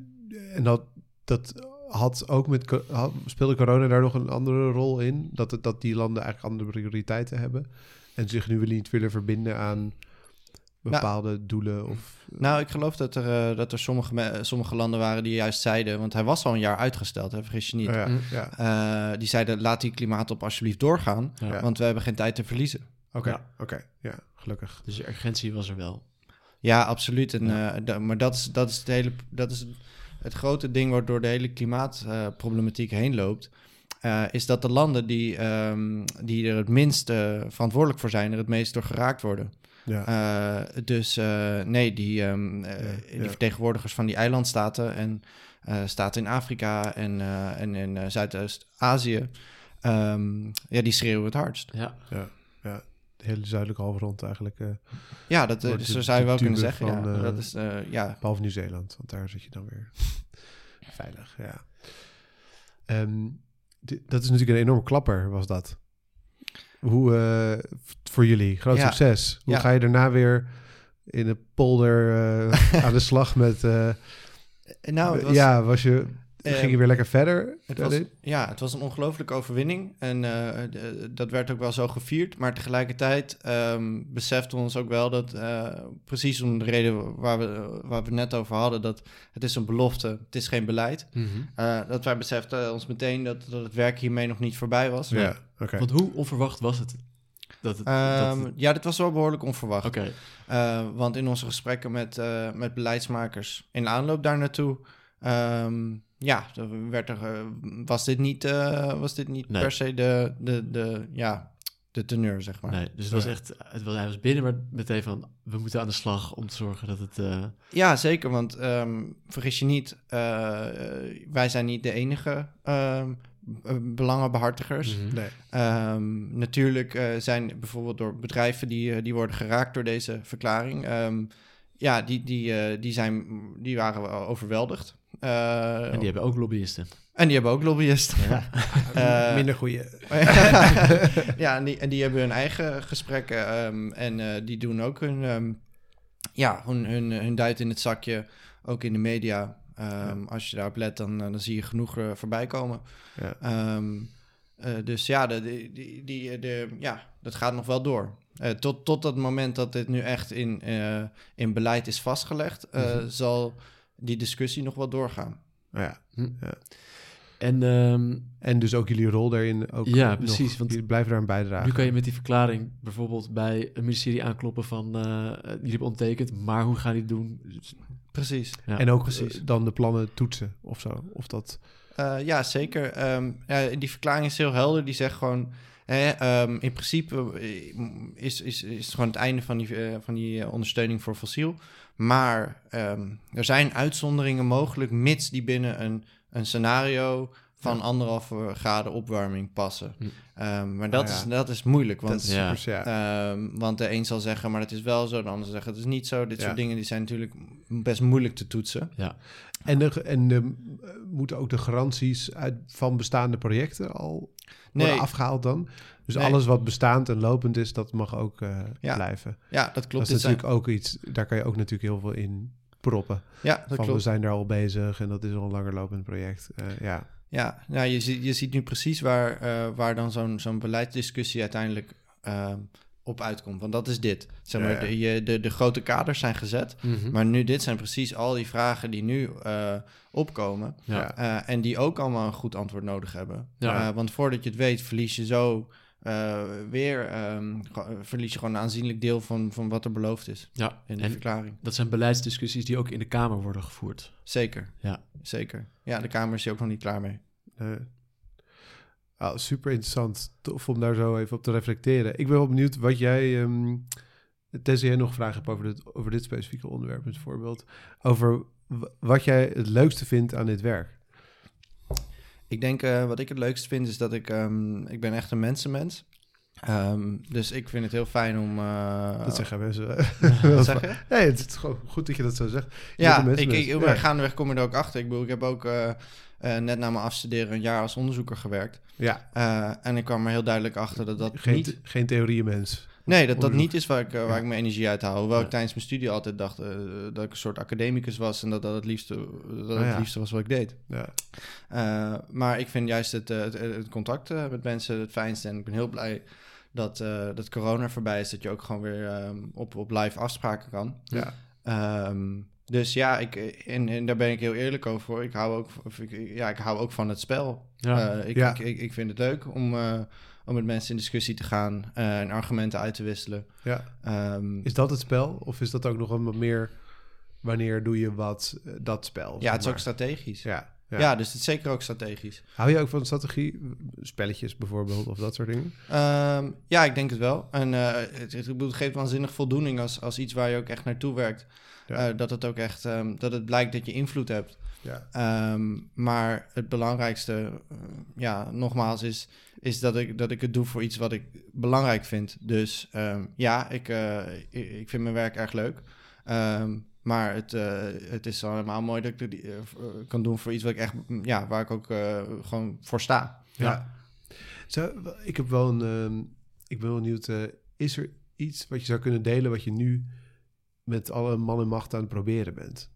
en dat, dat had ook met had, speelde corona daar nog een andere rol in? Dat, het, dat die landen eigenlijk andere prioriteiten hebben en zich nu niet willen verbinden aan bepaalde nou, doelen? Of, nou, ik geloof dat er, uh, dat er sommige, sommige landen waren die juist zeiden, want hij was al een jaar uitgesteld, hè, vergis je niet. Oh ja, ja. Uh, die zeiden: laat die klimaatop alsjeblieft doorgaan, ja. want we hebben geen tijd te verliezen. Oké, okay, oké, okay. ja, gelukkig. Dus de urgentie was er wel. Ja, absoluut. En, uh, maar dat is, dat is het hele. Dat is het grote ding waardoor de hele klimaatproblematiek uh, heen loopt, uh, is dat de landen die, um, die er het minst uh, verantwoordelijk voor zijn, er het meest door geraakt worden. Ja. dus nee, die, um, ja, die ja. vertegenwoordigers van die eilandstaten en staten in Afrika en, en in Zuidoost-Azië, um, ja, die schreeuwen het hardst. Ja, ja, ja. De hele zuidelijke halfrond eigenlijk. ja, dat dus zo zou je wel kunnen zeggen. Van, ja. dat is, ja. Behalve Nieuw-Zeeland, want daar zit je dan weer veilig, ja. Um, dat is natuurlijk een enorme klapper, was dat. Hoe, voor jullie, groot ja. succes. Hoe ja. ga je daarna weer in de polder aan de slag met... Nou, was, ja, was je... ging je weer lekker verder? Het was, ja, het was een ongelooflijke overwinning. En uh, dat werd ook wel zo gevierd. Maar tegelijkertijd um, beseften we ons ook wel dat... Uh, precies om de reden waar we, waar we het net over hadden... dat het is een belofte, het is geen beleid. Mm -hmm. uh, dat wij beseften ons meteen dat, dat het werk hiermee nog niet voorbij was. Ja, oké. Okay. Want hoe onverwacht was het? Dat het, um, dat... Ja, dit was wel behoorlijk onverwacht. Okay. want in onze gesprekken met, met beleidsmakers... in aanloop daar naartoe... Um, ja, werd er, uh, was dit niet, uh, was dit niet nee. per se de, de, de, ja, de teneur, zeg maar. Nee, dus het was echt, het was, hij was binnen, maar meteen van, we moeten aan de slag om te zorgen dat het... Uh... Ja, zeker, want um, vergis je niet, wij zijn niet de enige um, belangenbehartigers. Mm -hmm. nee. um, natuurlijk zijn bijvoorbeeld door bedrijven die, die worden geraakt door deze verklaring... ja, die, die, die, zijn, die waren overweldigd. Uh, en die hebben ook lobbyisten. En die hebben ook lobbyisten. Ja. uh, Minder goede. ja, en die, en die hebben hun eigen gesprekken. Um, en uh, die doen ook hun, um, ja, hun, hun, hun duit in het zakje. Ook in de media. Um, ja. Als je daarop let, dan, dan zie je genoeg voorbij komen. Ja. dus ja, de, die, die, de, ja, dat gaat nog wel door. tot, tot dat moment dat dit nu echt in, in beleid is vastgelegd, mm -hmm. zal die discussie nog wel doorgaan. Ja. Hm. ja. En, um, en dus ook jullie rol daarin. Ook ja, precies. Nog, want jullie blijven daar aan bijdragen. Nu kan je met die verklaring bijvoorbeeld bij een ministerie aankloppen van... Uh, jullie hebben ondertekend, maar hoe gaan die het doen? Precies. Ja, en ook precies. Uh, dan de plannen toetsen of zo? Of dat... ja, zeker. Um, ja, die verklaring is heel helder. Die zegt gewoon... Hè, um, in principe is, is, is het gewoon het einde van die, uh, van die ondersteuning voor fossiel. Maar um, er zijn uitzonderingen mogelijk, mits die binnen een, een scenario van anderhalve graden opwarming passen. Hm. Um, maar dat, oh, ja. is, dat is moeilijk. Want, is ja. ja. Um, want de een zal zeggen, maar het is wel zo. De ander zal zeggen, het is niet zo. Dit soort dingen die zijn natuurlijk best moeilijk te toetsen. Ja. En, de, en de, moeten ook de garanties uit, van bestaande projecten al worden nee. afgehaald dan? Dus alles wat bestaand en lopend is, dat mag ook uh, blijven. Ja, dat klopt. Dat is natuurlijk ook iets, daar kan je ook natuurlijk heel veel in proppen. Ja, dat van, klopt. We zijn er al bezig en dat is al een langer lopend project. Uh, ja. Ja, nou, je, ziet, je ziet nu precies waar, uh, waar dan zo'n zo'n beleidsdiscussie uiteindelijk uh, op uitkomt. Want dat is dit. Zeg maar, De, je, de, de grote kaders zijn gezet. Mm -hmm. Maar nu, dit zijn precies al die vragen die nu uh, opkomen. Ja. en die ook allemaal een goed antwoord nodig hebben. Ja. want voordat je het weet, verlies je zo uh, weer um, verlies je gewoon een aanzienlijk deel van, van wat er beloofd is ja, in de verklaring. Dat zijn beleidsdiscussies die ook in de Kamer worden gevoerd. Zeker, ja. zeker. Ja, de Kamer is hier ook nog niet klaar mee. Uh, oh, super interessant, tof om daar zo even op te reflecteren. Ik ben wel benieuwd wat jij, um, tenzij jij nog vragen hebt over dit, over dit specifieke onderwerp, bijvoorbeeld, over wat jij het leukste vindt aan dit werk. Ik denk, uh, wat ik het leukste vind, is dat ik... Um, ik ben echt een mensenmens. Um, dus ik vind het heel fijn om... Uh, dat zeggen mensen. wat zeg je? Nee, het is gewoon goed dat je dat zo zegt. Je ja, ik, ik, ja. gaandeweg kom ik er ook achter. Ik, bedoel, ik heb ook uh, net na mijn afstuderen een jaar als onderzoeker gewerkt. Ja. en ik kwam er heel duidelijk achter dat dat geen, niet... Geen theorieënmens. Nee, dat dat niet is waar ik, uh, waar ik mijn energie uit haal. Hoewel ik tijdens mijn studie altijd dacht uh, dat ik een soort academicus was en dat dat het liefste, dat het liefste was wat ik deed. Ja. Uh, maar ik vind juist het, het, het contact met mensen het fijnste. En ik ben heel blij dat, dat corona voorbij is, dat je ook gewoon weer um, op, op live afspraken kan. Ja. Um, dus ja, ik, en, en daar ben ik heel eerlijk over. Ik hou ook, ik, ja, ik hou ook van het spel. Ja. ik, ja. ik, ik, ik, vind het leuk om om met mensen in discussie te gaan uh, en argumenten uit te wisselen. Ja. Um, is dat het spel? Of is dat ook nog een wat meer... Wanneer doe je wat, uh, dat spel? Ja, het is ook strategisch. Ja, ja. ja. dus het is zeker ook strategisch. Hou je ook van strategie? Spelletjes bijvoorbeeld of dat soort dingen? Um, ja, ik denk het wel. En uh, het, het, het, geeft waanzinnig voldoening als, als iets waar je ook echt naartoe werkt. Ja. Uh, dat het ook echt, um, dat het blijkt dat je invloed hebt. Ja. Um, maar het belangrijkste, uh, ja, nogmaals, is is dat ik, dat ik het doe voor iets wat ik belangrijk vind. Dus um, ja, ik, uh, ik vind mijn werk erg leuk. Um, maar het, uh, het is allemaal mooi dat ik het uh, kan doen voor iets wat ik echt, ja, waar ik ook gewoon voor sta. Ja. ja. Zo, ik heb wel een, ik ben wel benieuwd, is er iets wat je zou kunnen delen wat je nu met alle man en macht aan het proberen bent?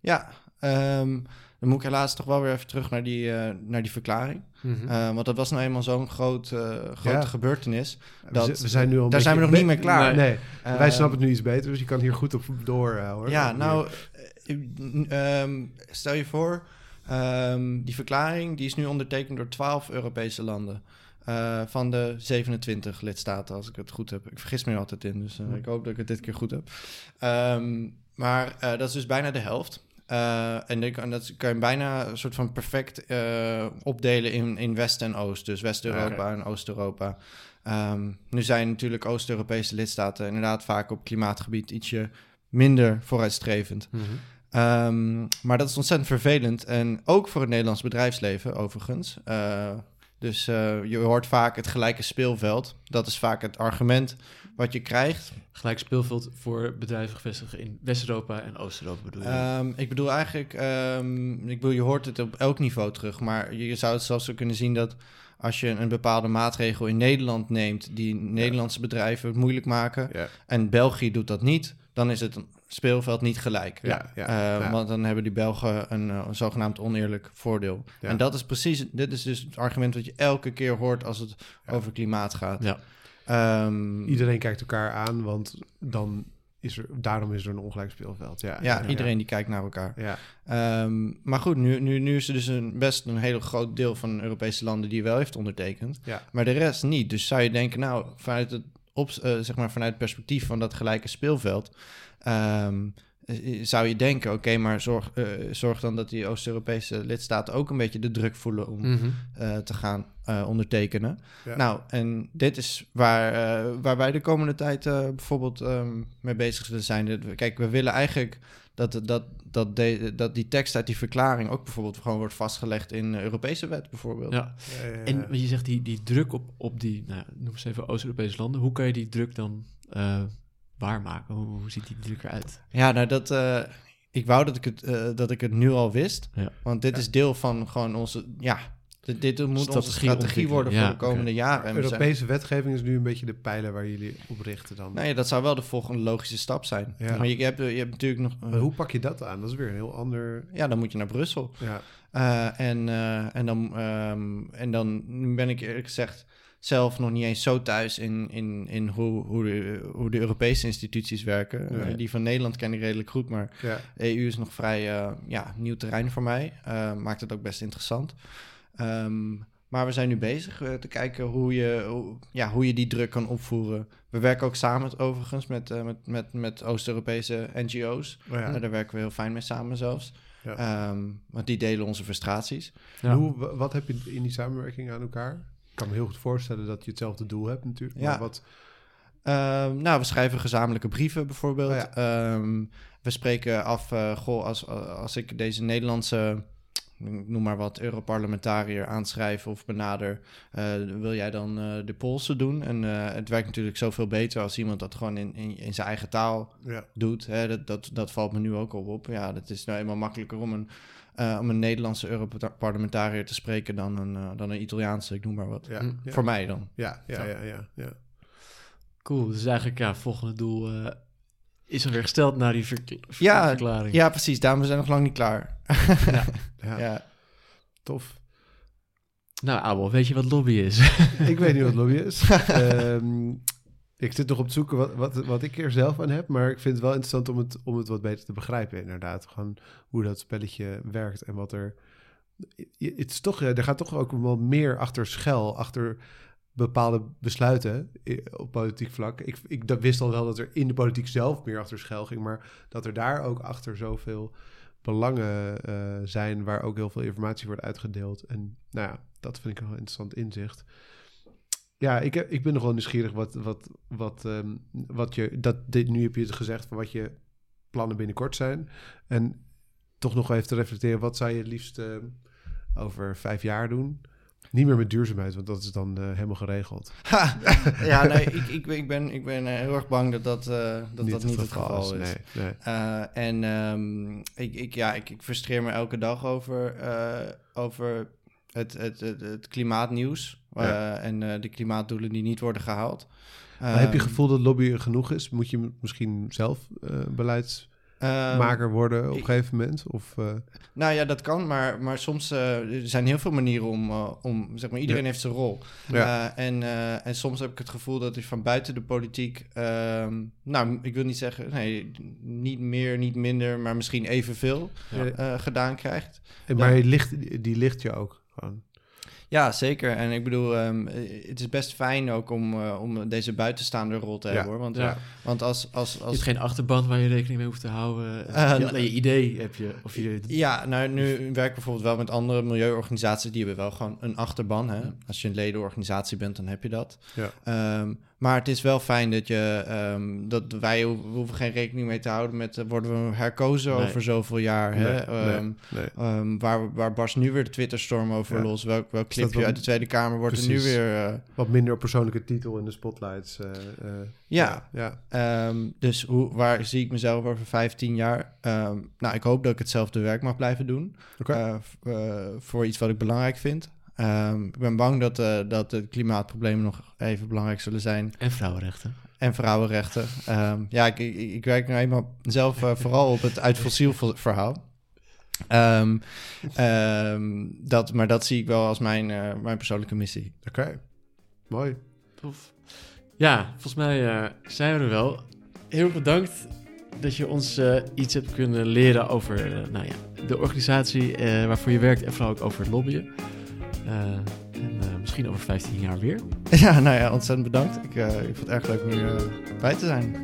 Ja, um, dan moet ik helaas toch wel weer even terug naar die, uh, naar die verklaring. Mm -hmm. uh, want dat was nou eenmaal zo'n groot, uh, grote ja. gebeurtenis. Dat, we zijn nu al daar zijn we nog niet mee klaar. Nee, nee. wij snappen het nu iets beter, dus je kan hier goed op door hoor. Ja, nou, um, stel je voor, um, die verklaring die is nu ondertekend door 12 Europese landen. Van de 27 lidstaten, als ik het goed heb. Ik vergis me er altijd in, dus ik hoop dat ik het dit keer goed heb. Um, maar dat is dus bijna de helft. Uh, en, dat kan je bijna een soort van perfect uh, opdelen in, in West en Oost. Dus West-Europa okay. en Oost-Europa. Um, nu zijn natuurlijk Oost-Europese lidstaten inderdaad vaak op klimaatgebied ietsje minder vooruitstrevend. Mm -hmm. um, maar dat is ontzettend vervelend. En ook voor het Nederlands bedrijfsleven, overigens. Uh, dus je hoort vaak het gelijke speelveld. Dat is vaak het argument wat je krijgt. Gelijk speelveld voor bedrijven gevestigd in West-Europa en Oost-Europa bedoel je? Um, ik bedoel eigenlijk, um, ik bedoel, je hoort het op elk niveau terug, maar je, je zou het zelfs zo kunnen zien dat als je een bepaalde maatregel in Nederland neemt die Nederlandse bedrijven het moeilijk maken ja. en België doet dat niet, dan is het een speelveld niet gelijk. Ja, ja, uh, Want dan hebben die Belgen een, een zogenaamd oneerlijk voordeel. En dat is precies, dit is dus het argument wat je elke keer hoort als het over klimaat gaat. Ja. Um, Iedereen kijkt elkaar aan, want dan is er, daarom is er een ongelijk speelveld. Ja, ja, ja iedereen die kijkt naar elkaar. Ja. Um, maar goed, nu, nu, nu is er dus een, best een heel groot deel van Europese landen die wel heeft ondertekend. Ja. Maar de rest niet. Dus zou je denken, nou, vanuit het, op, uh, zeg maar vanuit het perspectief van dat gelijke speelveld... Um, zou je denken, oké, maar zorg, zorg dan dat die Oost-Europese lidstaten ook een beetje de druk voelen om mhm. te gaan ondertekenen. Nou, en dit is waar, waar wij de komende tijd bijvoorbeeld um, mee bezig zullen zijn. Kijk, we willen eigenlijk dat, dat, dat, dat die tekst uit die verklaring ook bijvoorbeeld gewoon wordt vastgelegd in Europese wet bijvoorbeeld. Ja, en je zegt die, die druk op, op die, nou, noem eens even Oost-Europese landen. Hoe kan je die druk dan uh, waarmaken? Hoe, hoe, ziet die druk eruit? Ja, nou dat... Uh, ik wou dat ik het, uh, dat ik het nu al wist. Ja. Want dit is deel van gewoon onze... Ja, dit, dit moet strategie onze strategie worden voor de komende jaren. Europese wetgeving is nu een beetje de pijler waar jullie op richten dan. Nee, dat zou wel de volgende logische stap zijn. Ja. Maar je, hebt, je hebt natuurlijk nog... Maar hoe pak je dat aan? Dat is weer een heel ander... Ja, dan moet je naar Brussel. Ja. Uh, en, uh, en, dan, um, en dan ben ik eerlijk gezegd zelf nog niet eens zo thuis in, in, in hoe, hoe, de, hoe de Europese instituties werken. Nee. Die van Nederland ken ik redelijk goed, maar ja. EU is nog vrij uh, ja, nieuw terrein voor mij. maakt het ook best interessant. Ehm, maar we zijn nu bezig uh, te kijken hoe je, hoe, ja, hoe je die druk kan opvoeren. We werken ook samen overigens met, uh, met, met, met Oost-Europese NGO's. Oh ja. daar werken we heel fijn mee samen zelfs. Ja. Um, want die delen onze frustraties. Ja. Hoe, wat heb je in die samenwerking aan elkaar? Ik kan me heel goed voorstellen dat je hetzelfde doel hebt natuurlijk. Maar ja. wat... Um, nou, we schrijven gezamenlijke brieven bijvoorbeeld. Oh ja. we spreken af, uh, goh, als, als ik deze Nederlandse noem maar wat, Europarlementariër aanschrijven of benader, uh, wil jij dan uh, de Poolse doen? En uh, het werkt natuurlijk zoveel beter als iemand dat gewoon in, in, in zijn eigen taal ja. doet. Hè? Dat, dat, dat valt me nu ook al op. Ja, het is nou eenmaal makkelijker om een, om een Nederlandse Europarlementariër te spreken dan een, dan een Italiaanse, ik noem maar wat. Ja, ja. Voor mij dan. Ja, ja, ja, ja, ja. Cool, dus eigenlijk ja, volgende doel is er weer gesteld naar die ja, verklaring. Ja, precies. Daarom zijn we nog lang niet klaar. ja. ja. ja. Tof. Nou, Abel, weet je wat lobby is? ik weet niet wat lobby is. Ehm, ik zit nog op het zoeken wat, wat, wat ik er zelf aan heb. Maar ik vind het wel interessant om het, om het wat beter te begrijpen, inderdaad. Gewoon hoe dat spelletje werkt en wat er... Het is toch, er gaat toch ook wel meer achter schel, achter bepaalde besluiten op politiek vlak. Ik, ik dat wist al wel dat er in de politiek zelf meer achter schuil ging, maar dat er daar ook achter zoveel belangen uh, zijn waar ook heel veel informatie wordt uitgedeeld. En nou ja, dat vind ik een interessant inzicht. Ja, ik, heb, ik ben nogal nieuwsgierig wat, wat, wat, um, wat je, dat, dit, nu heb je het gezegd van wat je plannen binnenkort zijn. En toch nog even te reflecteren, wat zou je het liefst uh, over vijf jaar doen? Niet meer met duurzaamheid, want dat is dan uh, helemaal geregeld. ja, nee, ik, ik, ik, ben, ik ben uh, heel erg bang dat dat, uh, dat, niet, dat niet het geval is. Nee, nee. en um, ik, ik, ja, ik, ik frustreer me elke dag over, over het, het, het, het klimaatnieuws ja. en de klimaatdoelen die niet worden gehaald. heb je het ehm, gevoel dat lobby genoeg is? Moet je misschien zelf beleids Ehm, maker worden op een gegeven moment? Of, uh... Nou ja, dat kan, maar, maar soms uh, er zijn heel veel manieren om, uh, om zeg maar, iedereen heeft zijn rol. Ja. en, en soms heb ik het gevoel dat je van buiten de politiek, ehm, nou, ik wil niet zeggen, nee, niet meer, niet minder, maar misschien evenveel ja. gedaan krijgt. maar ligt, die ligt je ook gewoon. Ja, zeker. En ik bedoel, um, het is best fijn ook om, uh, om deze buitenstaande rol te hebben. Hoor. Want, ja. want als, als, als... Je hebt geen achterband waar je rekening mee hoeft te houden. Uh, alleen je idee heb je. Of je... Ja, nou, nu werk ik bijvoorbeeld wel met andere milieuorganisaties. Die hebben wel gewoon een achterban. Hè? Als je een ledenorganisatie bent, dan heb je dat. Ja. Um, maar het is wel fijn dat, je, um, dat wij hoeven geen rekening mee te houden met... Uh, worden we herkozen over zoveel jaar? Nee, hè? Um, nee, um, waar, waar barst nu weer de Twitterstorm over ja. los? Welk, welk clipje uit de Tweede Kamer wordt er nu weer... Uh, wat minder persoonlijke titel in de spotlights. Uh, ja, ja. dus hoe, waar zie ik mezelf over 15 jaar? nou, ik hoop dat ik hetzelfde werk mag blijven doen. Okay. voor iets wat ik belangrijk vind. Um, ik ben bang dat, uh, dat de klimaatproblemen nog even belangrijk zullen zijn. En vrouwenrechten. En vrouwenrechten. Um, ja, ik, ik, ik, werk nu eenmaal zelf uh, vooral op het uit fossiel verhaal. Um, dat, maar dat zie ik wel als mijn, uh, mijn persoonlijke missie. Oké, okay. mooi. Tof. Ja, volgens mij zijn we er wel. Heel bedankt dat je ons iets hebt kunnen leren over nou ja, de organisatie waarvoor je werkt en vooral ook over het lobbyen. Eh, en eh, misschien over 15 jaar weer. Ja, nou ja, ontzettend bedankt. Ik, eh, ik vond het erg leuk om hier bij te zijn.